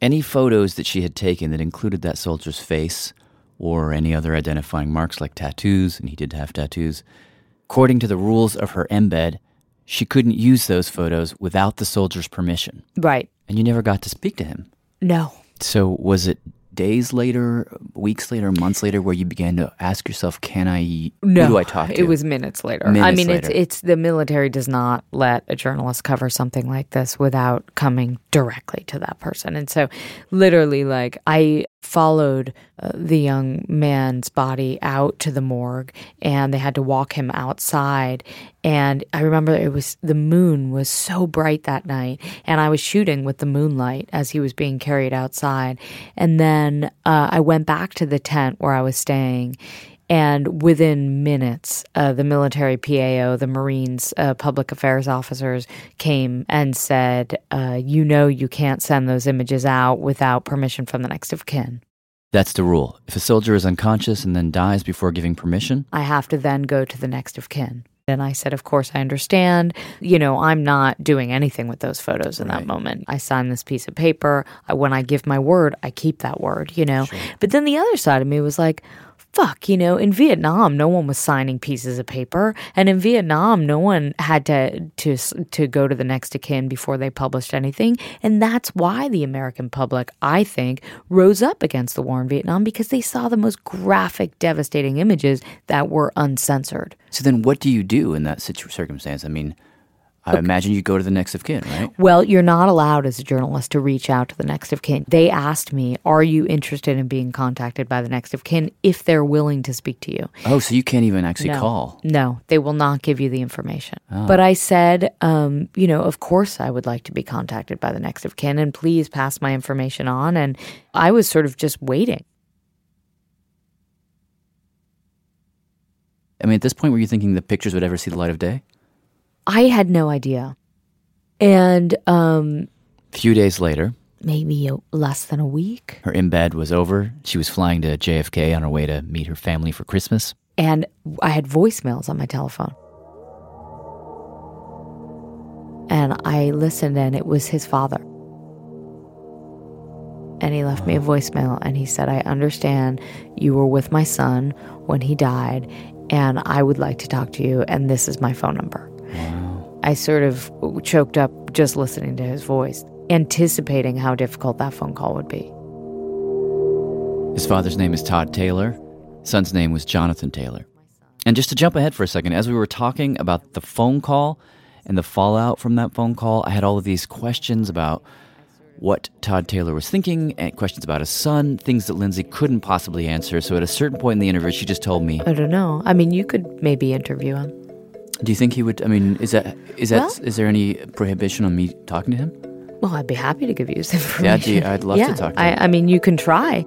Speaker 20: Any photos that she had taken that included that soldier's face or any other identifying marks like tattoos, and he did have tattoos. According to the rules of her embed, she couldn't use those photos without the soldier's permission.
Speaker 21: Right.
Speaker 20: And you never got to speak to him.
Speaker 21: No.
Speaker 20: So was it days later, weeks later, months later, where you began to ask yourself, "Can I?
Speaker 21: No,
Speaker 20: who do I talk to?"
Speaker 21: It was minutes later. I mean,
Speaker 20: later.
Speaker 21: it's it's the military does not let a journalist cover something like this without coming directly to that person, and so literally, like I followed uh, the young man's body out to the morgue, and they had to walk him outside. And I remember it was the moon was so bright that night, and I was shooting with the moonlight as he was being carried outside. And then uh, I went back to the tent where I was staying, and within minutes, uh, the military PAO, the Marines uh, public affairs officers came and said, uh, You know, you can't send those images out without permission from the next of kin.
Speaker 20: That's the rule. If a soldier is unconscious and then dies before giving permission,
Speaker 21: I have to then go to the next of kin. And I said, Of course, I understand. You know, I'm not doing anything with those photos in that moment. I sign this piece of paper. When I give my word, I keep that word, you know. But then the other side of me was like, Fuck, you know, in Vietnam, no one was signing pieces of paper, and in Vietnam, no one had to to to go to the next of kin before they published anything, and that's why the American public, I think, rose up against the war in Vietnam because they saw the most graphic, devastating images that were uncensored.
Speaker 20: so then what do you do in that situ- circumstance? I mean, I imagine you go to the next of kin, right?
Speaker 21: Well, you're not allowed as a journalist to reach out to the next of kin. They asked me, Are you interested in being contacted by the next of kin if they're willing to speak to you?
Speaker 20: Oh, so you can't even actually
Speaker 21: no.
Speaker 20: call.
Speaker 21: No, they will not give you the information.
Speaker 20: Oh.
Speaker 21: But I said, um, you know, of course I would like to be contacted by the next of kin and please pass my information on. And I was sort of just waiting.
Speaker 20: I mean, at this point, were you thinking the pictures would ever see the light of day?
Speaker 21: I had no idea. And um,
Speaker 20: A few days later,
Speaker 21: maybe a, less than a week.
Speaker 20: her embed was over. She was flying to JFK on her way to meet her family for Christmas.
Speaker 21: and I had voicemails on my telephone. And I listened, and it was his father. And he left me a voicemail, and he said, I understand you were with my son when he died, and I would like to talk to you, and this is my phone number. I sort of choked up just listening to his voice, anticipating how difficult that phone call would be.
Speaker 20: His father's name is Todd Taylor. Son's name was Jonathan Taylor. And just to jump ahead for a second, as we were talking about the phone call and the fallout from that phone call, I had all of these questions about what Todd Taylor was thinking and questions about his son, things that Lynsey couldn't possibly answer. So at a certain point in the interview, she just told me,
Speaker 21: I don't know. I mean, you could maybe interview him.
Speaker 20: "Do you think he would? I mean, is that is that is
Speaker 21: Well-
Speaker 20: there any prohibition on me talking to him?"
Speaker 21: Well, I'd be happy to give you some *laughs* information.
Speaker 20: Yeah, gee, I'd love to talk to
Speaker 21: I,
Speaker 20: him.
Speaker 21: I mean, you can try.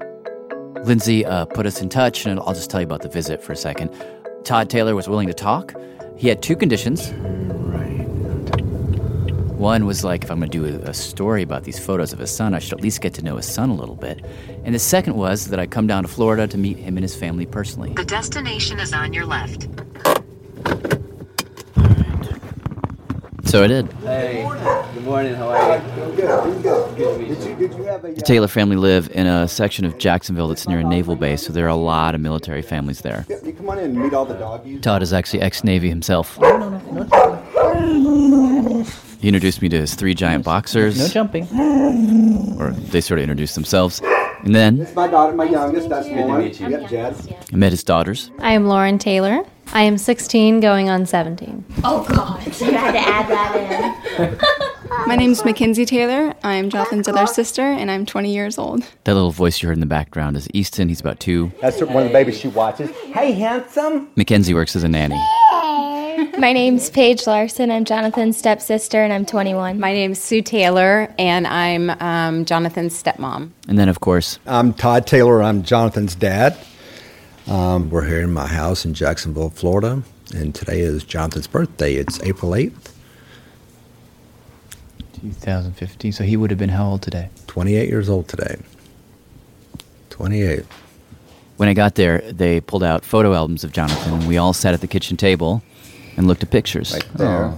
Speaker 20: Lynsey uh, put us in touch, and I'll just tell you about the visit for a second. Todd Taylor was willing to talk. He had two conditions. One was like, if I'm going to do a, a story about these photos of his son, I should at least get to know his son a little bit. And the second was that I come down to Florida to meet him and his family personally.
Speaker 23: The destination is on your left.
Speaker 20: So I did.
Speaker 24: Hey, good morning. How are you? Good. Good. Good to meet you. Did you have a
Speaker 20: The Taylor family live in a section of Jacksonville that's near a naval base, so there are a lot of military families there.
Speaker 24: You come on in and meet all the doggies.
Speaker 20: Todd is actually ex Navy himself. He introduced me to his three giant boxers.
Speaker 24: No jumping.
Speaker 20: Or they sort of introduced themselves. And then
Speaker 24: It's my daughter, my youngest. That's Good to meet you. Yep, Jad.
Speaker 20: I met his daughters.
Speaker 25: I am Lauren Taylor. I am 16 going on 17.
Speaker 26: Oh God, you had to add that in. *laughs*
Speaker 27: My name's Mackenzie Taylor. I'm Jonathan's other sister, and I'm 20 years old.
Speaker 20: That little voice you heard in the background is Easton. He's about two.
Speaker 24: That's one of the babies she watches. Hey, handsome.
Speaker 20: Mackenzie works as a nanny.
Speaker 26: My name's Paige Larson. I'm Jonathan's stepsister, and I'm 21.
Speaker 28: My name's Sue Taylor, and I'm um, Jonathan's stepmom.
Speaker 20: And then, of course,
Speaker 29: I'm Todd Taylor. I'm Jonathan's dad. Um, we're here in my house in Jacksonville, Florida, and today is Jonathan's birthday. It's April 8th.
Speaker 20: 2015. So he would have been how old today?
Speaker 29: 28 years old today. 28.
Speaker 20: When I got there, they pulled out photo albums of Jonathan, and we all sat at the kitchen table and looked at pictures. Right
Speaker 29: there.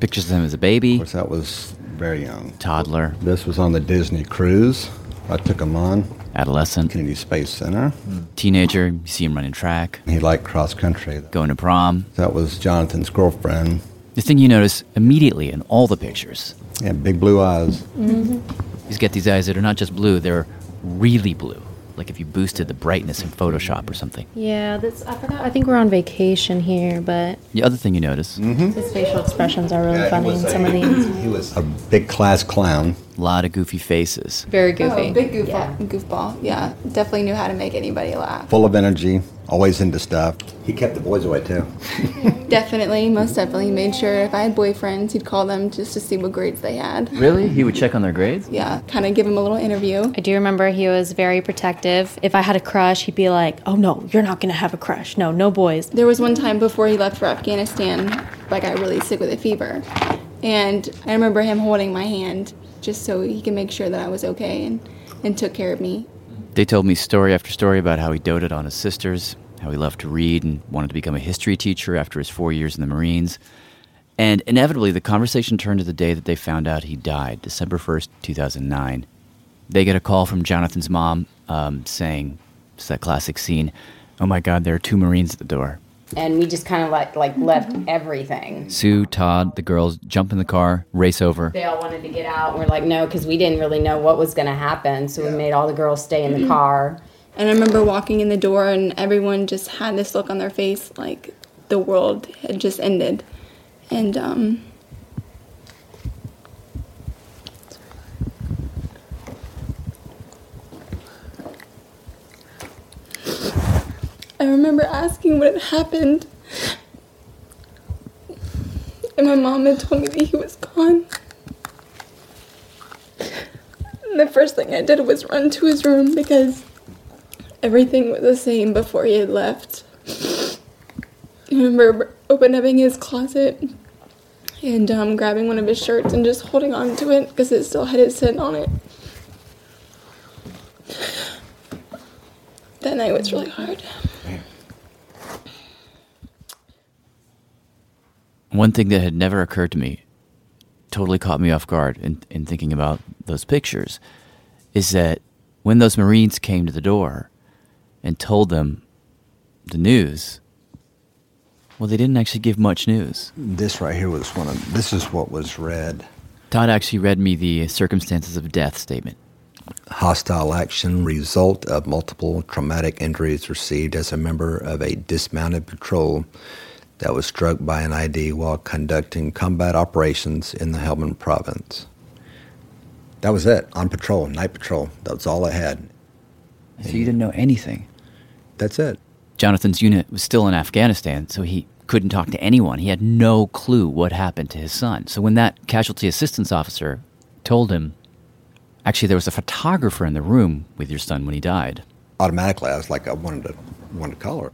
Speaker 20: Pictures of him as a baby. Of
Speaker 29: course, that was very young.
Speaker 20: Toddler.
Speaker 29: This was on the Disney cruise. I took him on.
Speaker 20: Adolescent.
Speaker 29: Kennedy Space Center.
Speaker 20: Teenager. You see him running track.
Speaker 29: He liked cross country.
Speaker 20: Going to prom.
Speaker 29: That was Jonathan's girlfriend.
Speaker 20: The thing you notice immediately in all the pictures.
Speaker 29: Yeah, big blue eyes.
Speaker 25: Mm-hmm.
Speaker 20: He's got these eyes that are not just blue, they're really blue. Like if you boosted the brightness in Photoshop or something.
Speaker 25: Yeah, that's I forgot. I think we're on vacation here, but
Speaker 20: The other thing you notice
Speaker 25: his facial expressions are really funny in some of these.
Speaker 29: He was a big class clown.
Speaker 20: A lot of goofy faces.
Speaker 27: Very goofy. Oh, big goofball. Goofball. Yeah, definitely knew how to make anybody laugh.
Speaker 29: Full of energy, always into stuff. He kept the boys away too. *laughs*
Speaker 27: Definitely, most definitely made sure if I had boyfriends, he'd call them just to see what grades they had.
Speaker 20: Really? He would check on their grades?
Speaker 27: Yeah, kind of give them a little interview.
Speaker 25: I do remember he was very protective. If I had a crush, he'd be like, "Oh no, you're not gonna have a crush. No, no boys."
Speaker 27: There was one time before he left for Afghanistan, I got really sick with a fever. And I remember him holding my hand just so he could make sure that I was okay and, and took care of me.
Speaker 20: They told me story after story about how he doted on his sisters, how he loved to read and wanted to become a history teacher after his four years in the Marines. And inevitably, the conversation turned to the day that they found out he died, December 1st, 2009. They get a call from Jonathan's mom um, saying, it's that classic scene, oh my God, there are two Marines at the door.
Speaker 28: And we just kind of like, like left everything.
Speaker 20: Sue, Todd, the girls jump in the car, race over.
Speaker 28: They all wanted to get out. We're like, no, because we didn't really know what was going to happen. So we made all the girls stay in the car.
Speaker 27: And I remember walking in the door, and everyone just had this look on their face like the world had just ended. And um, I remember asking what had happened. And my mom had told me that he was gone. And the first thing I did was run to his room because everything was the same before he had left. I remember opening up his closet and um, grabbing one of his shirts and just holding on to it because it still had his scent on it. That night was really hard.
Speaker 20: One thing that had never occurred to me, totally caught me off guard in, in thinking about those pictures, is that when those Marines came to the door and told them the news, well, they didn't actually give much news.
Speaker 29: This right here was one of. This is what was read.
Speaker 20: Todd actually read me the circumstances of death statement.
Speaker 29: Hostile action result of multiple traumatic injuries received as a member of a dismounted patrol that was struck by an IED while conducting combat operations in the Helmand province. That was it. On patrol, night patrol. That was all I had.
Speaker 20: So you didn't know anything.
Speaker 29: That's it.
Speaker 20: Jonathan's unit was still in Afghanistan, so he couldn't talk to anyone. He had no clue what happened to his son. So when that casualty assistance officer told him, actually, there was a photographer in the room with your son when he died.
Speaker 29: Automatically, I was like, I wanted to wanted to call her.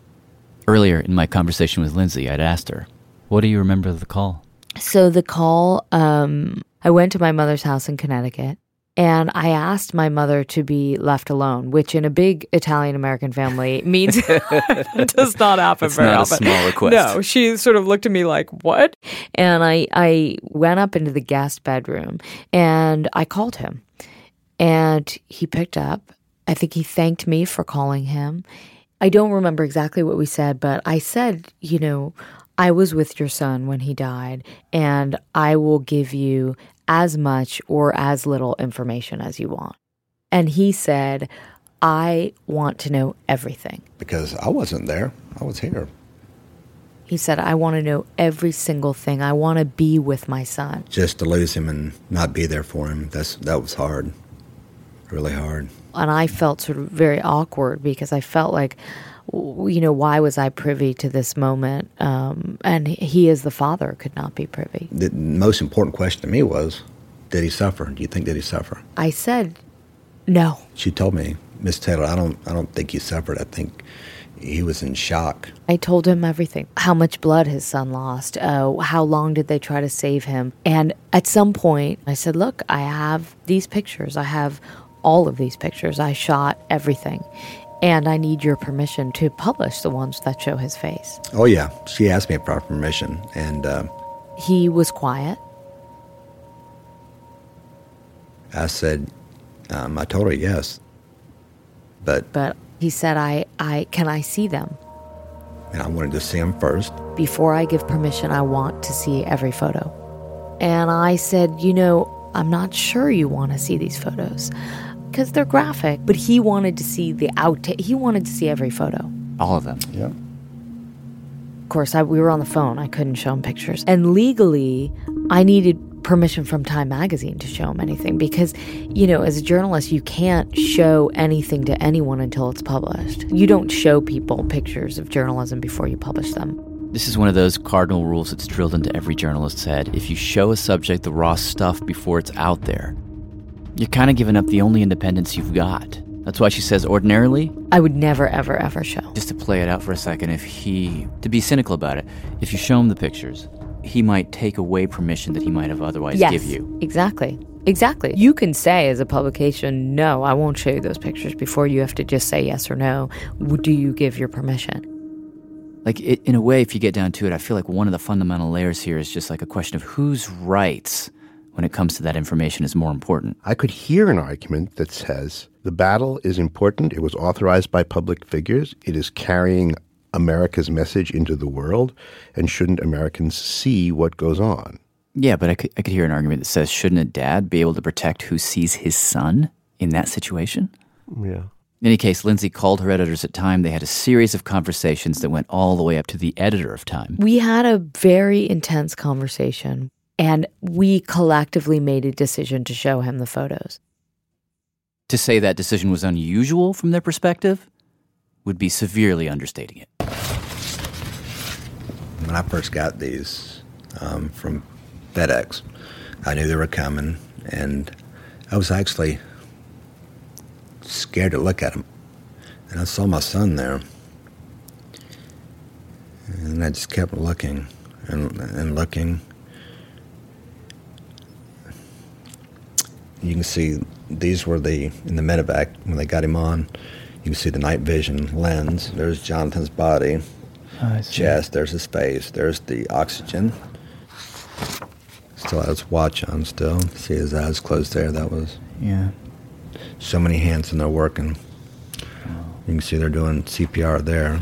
Speaker 20: Earlier in my conversation with Lynsey, I'd asked her, What do you remember of the call?
Speaker 21: So the call, um, I went to my mother's house in Connecticut and I asked my mother to be left alone, which in a big Italian American family *laughs* means *laughs* does not happen
Speaker 20: It's
Speaker 21: very
Speaker 20: not a
Speaker 21: often.
Speaker 20: small request.
Speaker 21: No, she sort of looked at me like, "What?" And I I went up into the guest bedroom and I called him, and he picked up. I think he thanked me for calling him. I don't remember exactly what we said, but I said, you know, I was with your son when he died, and I will give you as much or as little information as you want. And he said, I want to know everything.
Speaker 29: Because I wasn't there. I was here.
Speaker 21: He said, I want to know every single thing. I want to be with my son.
Speaker 29: Just to lose him and not be there for him, that's that was hard. Really hard.
Speaker 21: And I felt sort of very awkward because I felt like, you know, why was I privy to this moment? Um, and he, as the father, could not be privy.
Speaker 29: The most important question to me was, did he suffer? Do you think did he suffer?
Speaker 21: I said, no.
Speaker 29: She told me, Miss Taylor, I don't I don't think he suffered. I think he was in shock.
Speaker 21: I told him everything how much blood his son lost, uh, how long did they try to save him. And at some point, I said, Look, I have these pictures. I have all of these pictures. I shot everything. And I need your permission to publish the ones that show his face.
Speaker 29: Oh yeah, she asked me for permission, and uh,
Speaker 21: He was quiet.
Speaker 29: I said, um, I told her yes. But
Speaker 21: But he said, I, I, can I see them?
Speaker 29: and I wanted to see them first.
Speaker 21: Before I give permission, I want to see every photo. And I said, You know, I'm not sure you want to see these photos because they're graphic. But he wanted to see the out, he wanted to see every photo.
Speaker 20: All of them.
Speaker 29: Yeah.
Speaker 21: Of course, I, we were on the phone. I couldn't show him pictures. And legally, I needed permission from Time Magazine to show him anything because, you know, as a journalist, you can't show anything to anyone until it's published. You don't show people pictures of journalism before you publish them.
Speaker 20: This is one of those cardinal rules that's drilled into every journalist's head. If you show a subject the raw stuff before it's out there, you're kind of giving up the only independence you've got. That's why she says ordinarily,
Speaker 21: I would never, ever, ever show.
Speaker 20: just to play it out for a second, if he, to be cynical about it, if you show him the pictures, he might take away permission that he might have otherwise
Speaker 21: yes,
Speaker 20: give you.
Speaker 21: Exactly. Exactly. You can say as a publication, no, I won't show you those pictures before you have to just say yes or no. Do you give your permission?
Speaker 20: Like, it, in a way, if you get down to it, I feel like one of the fundamental layers here is just like a question of whose rights when it comes to that information is more important.
Speaker 22: I could hear an argument that says the battle is important. It was authorized by public figures. It is carrying America's message into the world. And shouldn't Americans see what goes on?
Speaker 20: Yeah, but I could, I could hear an argument that says, shouldn't a dad be able to protect who sees his son in that situation?
Speaker 22: Yeah.
Speaker 20: In any case, Lynsey called her editors at Time. They had a series of conversations that went all the way up to the editor of Time.
Speaker 21: We had a very intense conversation and we collectively made a decision to show him the photos.
Speaker 20: To say that decision was unusual from their perspective would be severely understating it.
Speaker 29: When I first got these um, from FedEx, I knew they were coming, and I was actually scared to look at them. And I saw my son there, and I just kept looking and, and looking. You can see these were the in the medevac when they got him on. You can see the night vision lens. There's Jonathan's body, chest. There's his face. There's the oxygen. Still has his watch on. Still see his eyes closed there. That was
Speaker 20: Yeah.
Speaker 29: so many hands and they're working. You can see they're doing CPR there.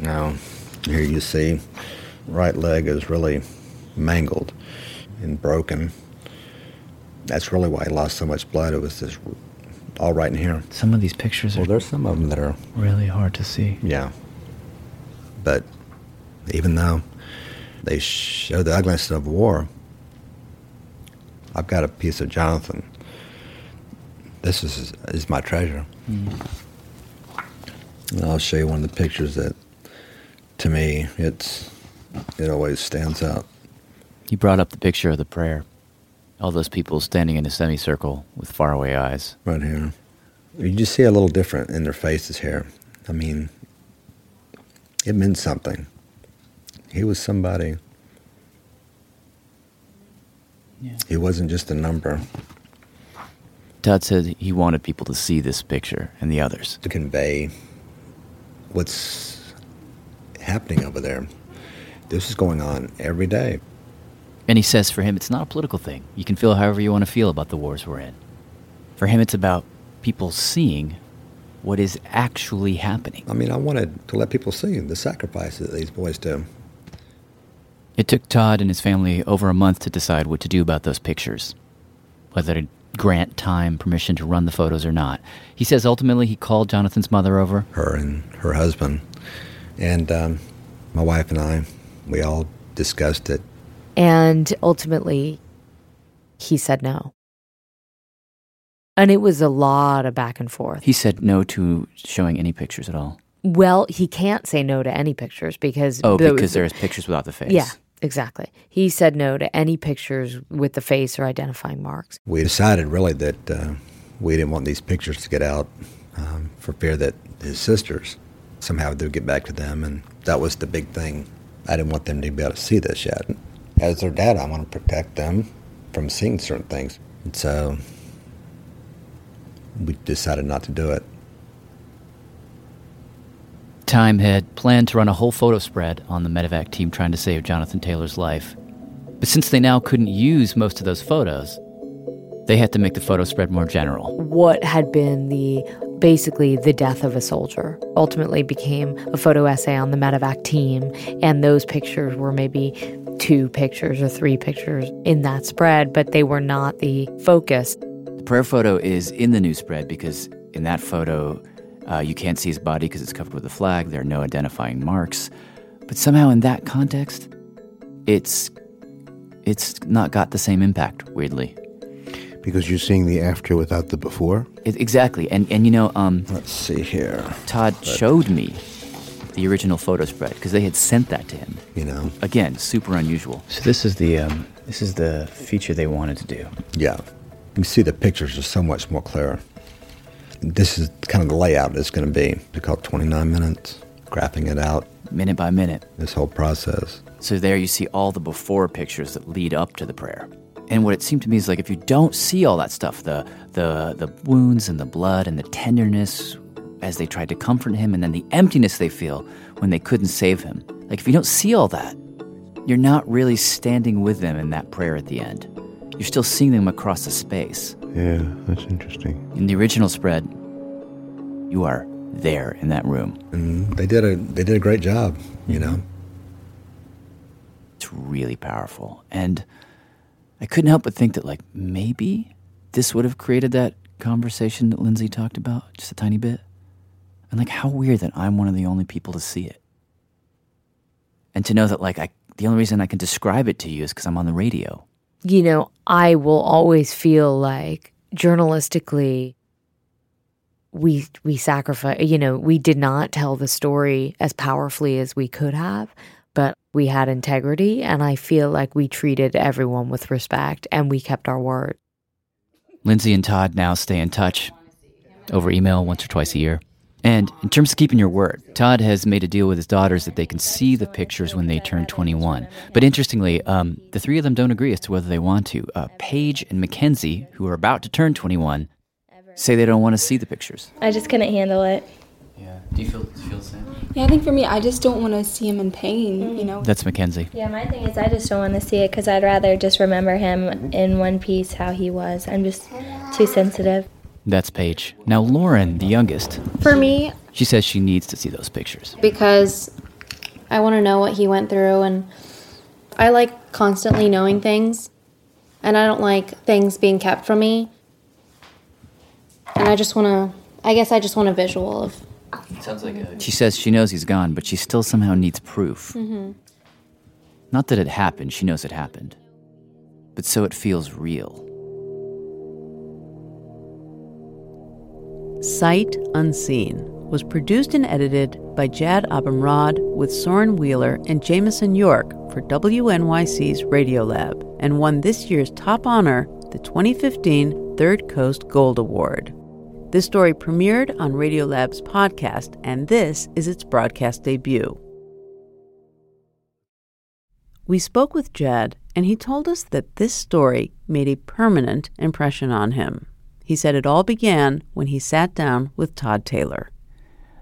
Speaker 29: Now, here you see, right leg is really mangled and broken. That's really why he lost so much blood. It was just all right in here.
Speaker 20: Some of these pictures
Speaker 29: Well,
Speaker 20: are
Speaker 29: there's some of them that are
Speaker 20: really hard to see.
Speaker 29: yeah. But even though they show the ugliness of war, I've got a piece of Jonathan. This is is my treasure. Mm. And I'll show you one of the pictures that, to me, it's it always stands out.
Speaker 20: He brought up the picture of the prayer. All those people standing in a semicircle with faraway eyes.
Speaker 29: Right here. You just see a little different in their faces here. I mean, it meant something. He was somebody. He wasn't just a number.
Speaker 20: Todd said he wanted people to see this picture and the others.
Speaker 29: To convey what's happening over there. This is going on every day.
Speaker 20: And he says for him, it's not a political thing. You can feel however you want to feel about the wars we're in. For him, it's about people seeing what is actually happening.
Speaker 29: I mean, I wanted to let people see the sacrifices that these boys do.
Speaker 20: It took Todd and his family over a month to decide what to do about those pictures, whether to grant Time permission to run the photos or not. He says ultimately he called Jonathan's mother over.
Speaker 29: Her and her husband. And um, my wife and I, we all discussed it.
Speaker 21: And ultimately, he said no. And it was a lot of back and forth.
Speaker 20: He said no to showing any pictures at all.
Speaker 21: Well, he can't say no to any pictures because.
Speaker 20: Oh,
Speaker 21: the-
Speaker 20: because there's pictures without the face.
Speaker 21: Yeah, exactly. He said no to any pictures with the face or identifying marks.
Speaker 29: We decided really that uh, we didn't want these pictures to get out um, for fear that his sisters somehow they would get back to them. And that was the big thing. I didn't want them to be able to see this yet. As their dad, I want to protect them from seeing certain things. And so we decided not to do it.
Speaker 20: Time had planned to run a whole photo spread on the medevac team trying to save Jonathan Taylor's life. But since they now couldn't use most of those photos, They had to make the photo spread more general.
Speaker 21: What had been the basically the death of a soldier ultimately became a photo essay on the medevac team, and those pictures were maybe two pictures or three pictures in that spread, but they were not the focus.
Speaker 20: The prayer photo is in the new spread because in that photo, uh, you can't see his body because it's covered with a flag. There are no identifying marks. But somehow, in that context, it's it's not got the same impact. Weirdly,
Speaker 22: Because you're seeing the after without the before?
Speaker 20: It, exactly. And and you know, um,
Speaker 29: let's see here.
Speaker 20: Todd showed me the original photo spread because they had sent that to him.
Speaker 29: You know,
Speaker 20: again, super unusual. So this is the um, this is the feature they wanted to do.
Speaker 29: Yeah. You see the pictures are so much more clear. This is kind of the layout it's going to be. They call it 29 minutes, graphing it out.
Speaker 20: Minute by minute.
Speaker 29: This whole process.
Speaker 20: So there you see all the before pictures that lead up to the prayer. And what it seemed to me is like if you don't see all that stuff, the the the wounds and the blood and the tenderness as they tried to comfort him and then the emptiness they feel when they couldn't save him. Like if you don't see all that, you're not really standing with them in that prayer at the end. You're still seeing them across the space.
Speaker 22: Yeah, that's interesting.
Speaker 20: In the original spread, you are there in that room.
Speaker 29: And they did a they did a great job, you know.
Speaker 20: It's really powerful. And I couldn't help but think that like maybe this would have created that conversation that Lynsey talked about just a tiny bit. And like how weird that I'm one of the only people to see it. And to know that like I the only reason I can describe it to you is because I'm on the radio.
Speaker 21: You know, I will always feel like journalistically we we sacrifice you know we did not tell the story as powerfully as we could have but we had integrity and i feel like we treated everyone with respect and we kept our word
Speaker 20: Lynsey and Todd now stay in touch over email once or twice a year. And in terms of keeping your word, Todd has made a deal with his daughters that they can see the pictures when they turn 21. But interestingly, um, the three of them don't agree as to whether they want to. Uh, Paige and Mackenzie, who are about to turn 21, say they don't want to see the pictures.
Speaker 26: I just couldn't handle it. Yeah.
Speaker 20: Do you feel, feel the same?
Speaker 27: Yeah, I think for me, I just don't want to see him in pain, you know?
Speaker 20: That's Mackenzie.
Speaker 26: Yeah, my thing is I just don't want to see it because I'd rather just remember him in one piece how he was. I'm just too sensitive.
Speaker 20: That's Paige. Now, Lauren, the youngest,
Speaker 25: For me,
Speaker 20: she says she needs to see those pictures.
Speaker 25: because I want to know what he went through, and I like constantly knowing things, and I don't like things being kept from me. And I just want to, I guess I just want a visual of.
Speaker 20: Sounds like a... She says she knows he's gone, but she still somehow needs proof.
Speaker 25: Mm-hmm.
Speaker 20: Not that it happened, she knows it happened. But so it feels real.
Speaker 1: Sight Unseen was produced and edited by Jad Abumrad with Soren Wheeler and Jameson York for WNYC's Radiolab and won this year's top honor, the 2015 Third Coast Gold Award. This story premiered on Radiolab's podcast, and this is its broadcast debut. We spoke with Jad, and he told us that this story made a permanent impression on him. He said it all began when he sat down with Todd Taylor.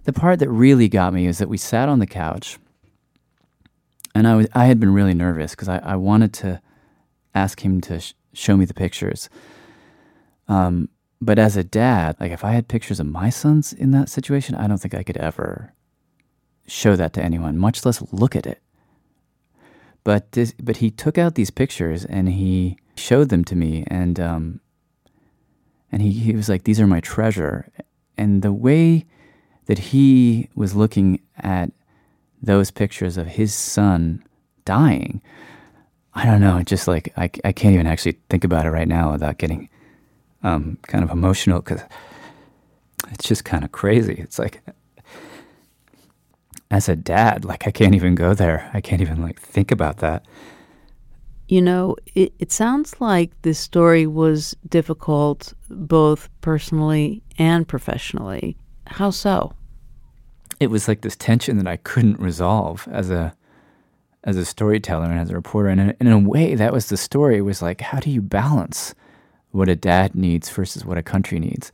Speaker 20: The part that really got me is that we sat on the couch, and I was I had been really nervous because I, I wanted to ask him to sh- show me the pictures. Um, but as a dad, like if I had pictures of my sons in that situation, I don't think I could ever show that to anyone, much less look at it. But this, but he took out these pictures and he showed them to me, and um, and he, he was like, "These are my treasure." And the way that he was looking at those pictures of his son dying, I don't know. Just like I, I can't even actually think about it right now without getting um, kind of emotional because it's just kind of crazy. It's like as a dad, like I can't even go there. I can't even like think about that.
Speaker 1: You know, it, it sounds like this story was difficult both personally and professionally. How so?
Speaker 20: It was like this tension that I couldn't resolve as a as a storyteller and as a reporter. And in, in a way, that was the story. It was like, how do you balance what a dad needs versus what a country needs?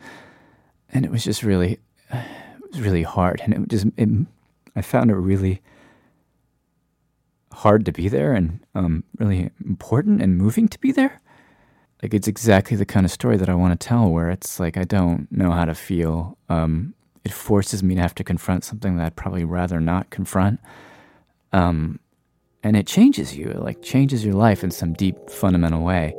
Speaker 20: And it was just really, *sighs* it was really hard. And it just, it, I found it really hard to be there and um, really important and moving to be there. like it's exactly the kind of story that I want to tell where it's like I don't know how to feel. Um, it forces me to have to confront something that I'd probably rather not confront. Um, and it changes you, it like changes your life in some deep, fundamental way.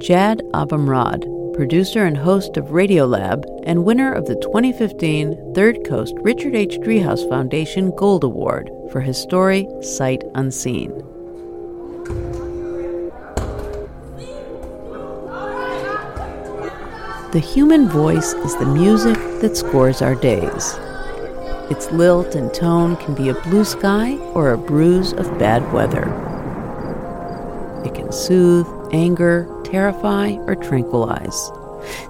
Speaker 1: Jad Abumrad, producer and host of Radiolab and winner of the 2015 Third Coast Richard H. Driehaus Foundation Gold Award for his story Sight Unseen. The human voice is the music that scores our days. Its lilt and tone can be a blue sky or a bruise of bad weather. It can soothe, anger, terrify, or tranquilize.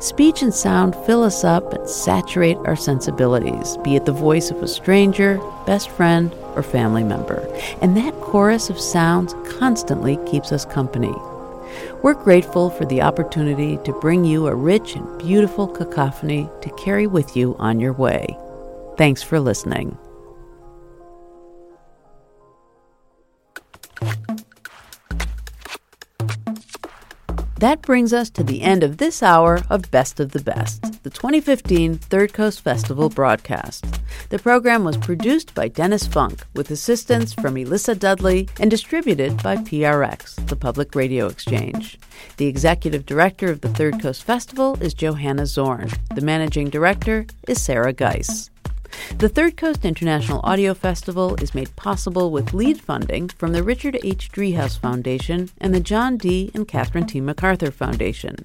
Speaker 1: Speech and sound fill us up and saturate our sensibilities, be it the voice of a stranger, best friend, or family member. And that chorus of sounds constantly keeps us company. We're grateful for the opportunity to bring you a rich and beautiful cacophony to carry with you on your way. Thanks for listening. That brings us to the end of this hour of Best of the Best, the 2015 Third Coast Festival broadcast. The program was produced by Dennis Funk with assistance from Elissa Dudley and distributed by PRX, the Public Radio Exchange. The executive director of the Third Coast Festival is Johanna Zorn. The managing director is Sarah Geis. The Third Coast International Audio Festival is made possible with lead funding from the Richard H. Driehaus Foundation and the John D. and Catherine T. MacArthur Foundation.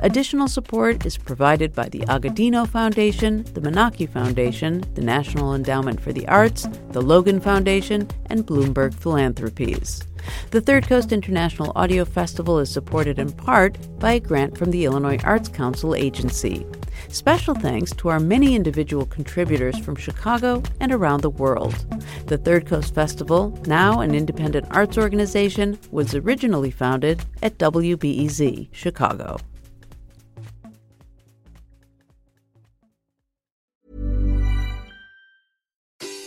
Speaker 1: Additional support is provided by the Agudino Foundation, the Menaki Foundation, the National Endowment for the Arts, the Logan Foundation, and Bloomberg Philanthropies. The Third Coast International Audio Festival is supported in part by a grant from the Illinois Arts Council Agency. Special thanks to our many individual contributors from Chicago and around the world. The Third Coast Festival, now an independent arts organization, was originally founded at WBEZ, Chicago.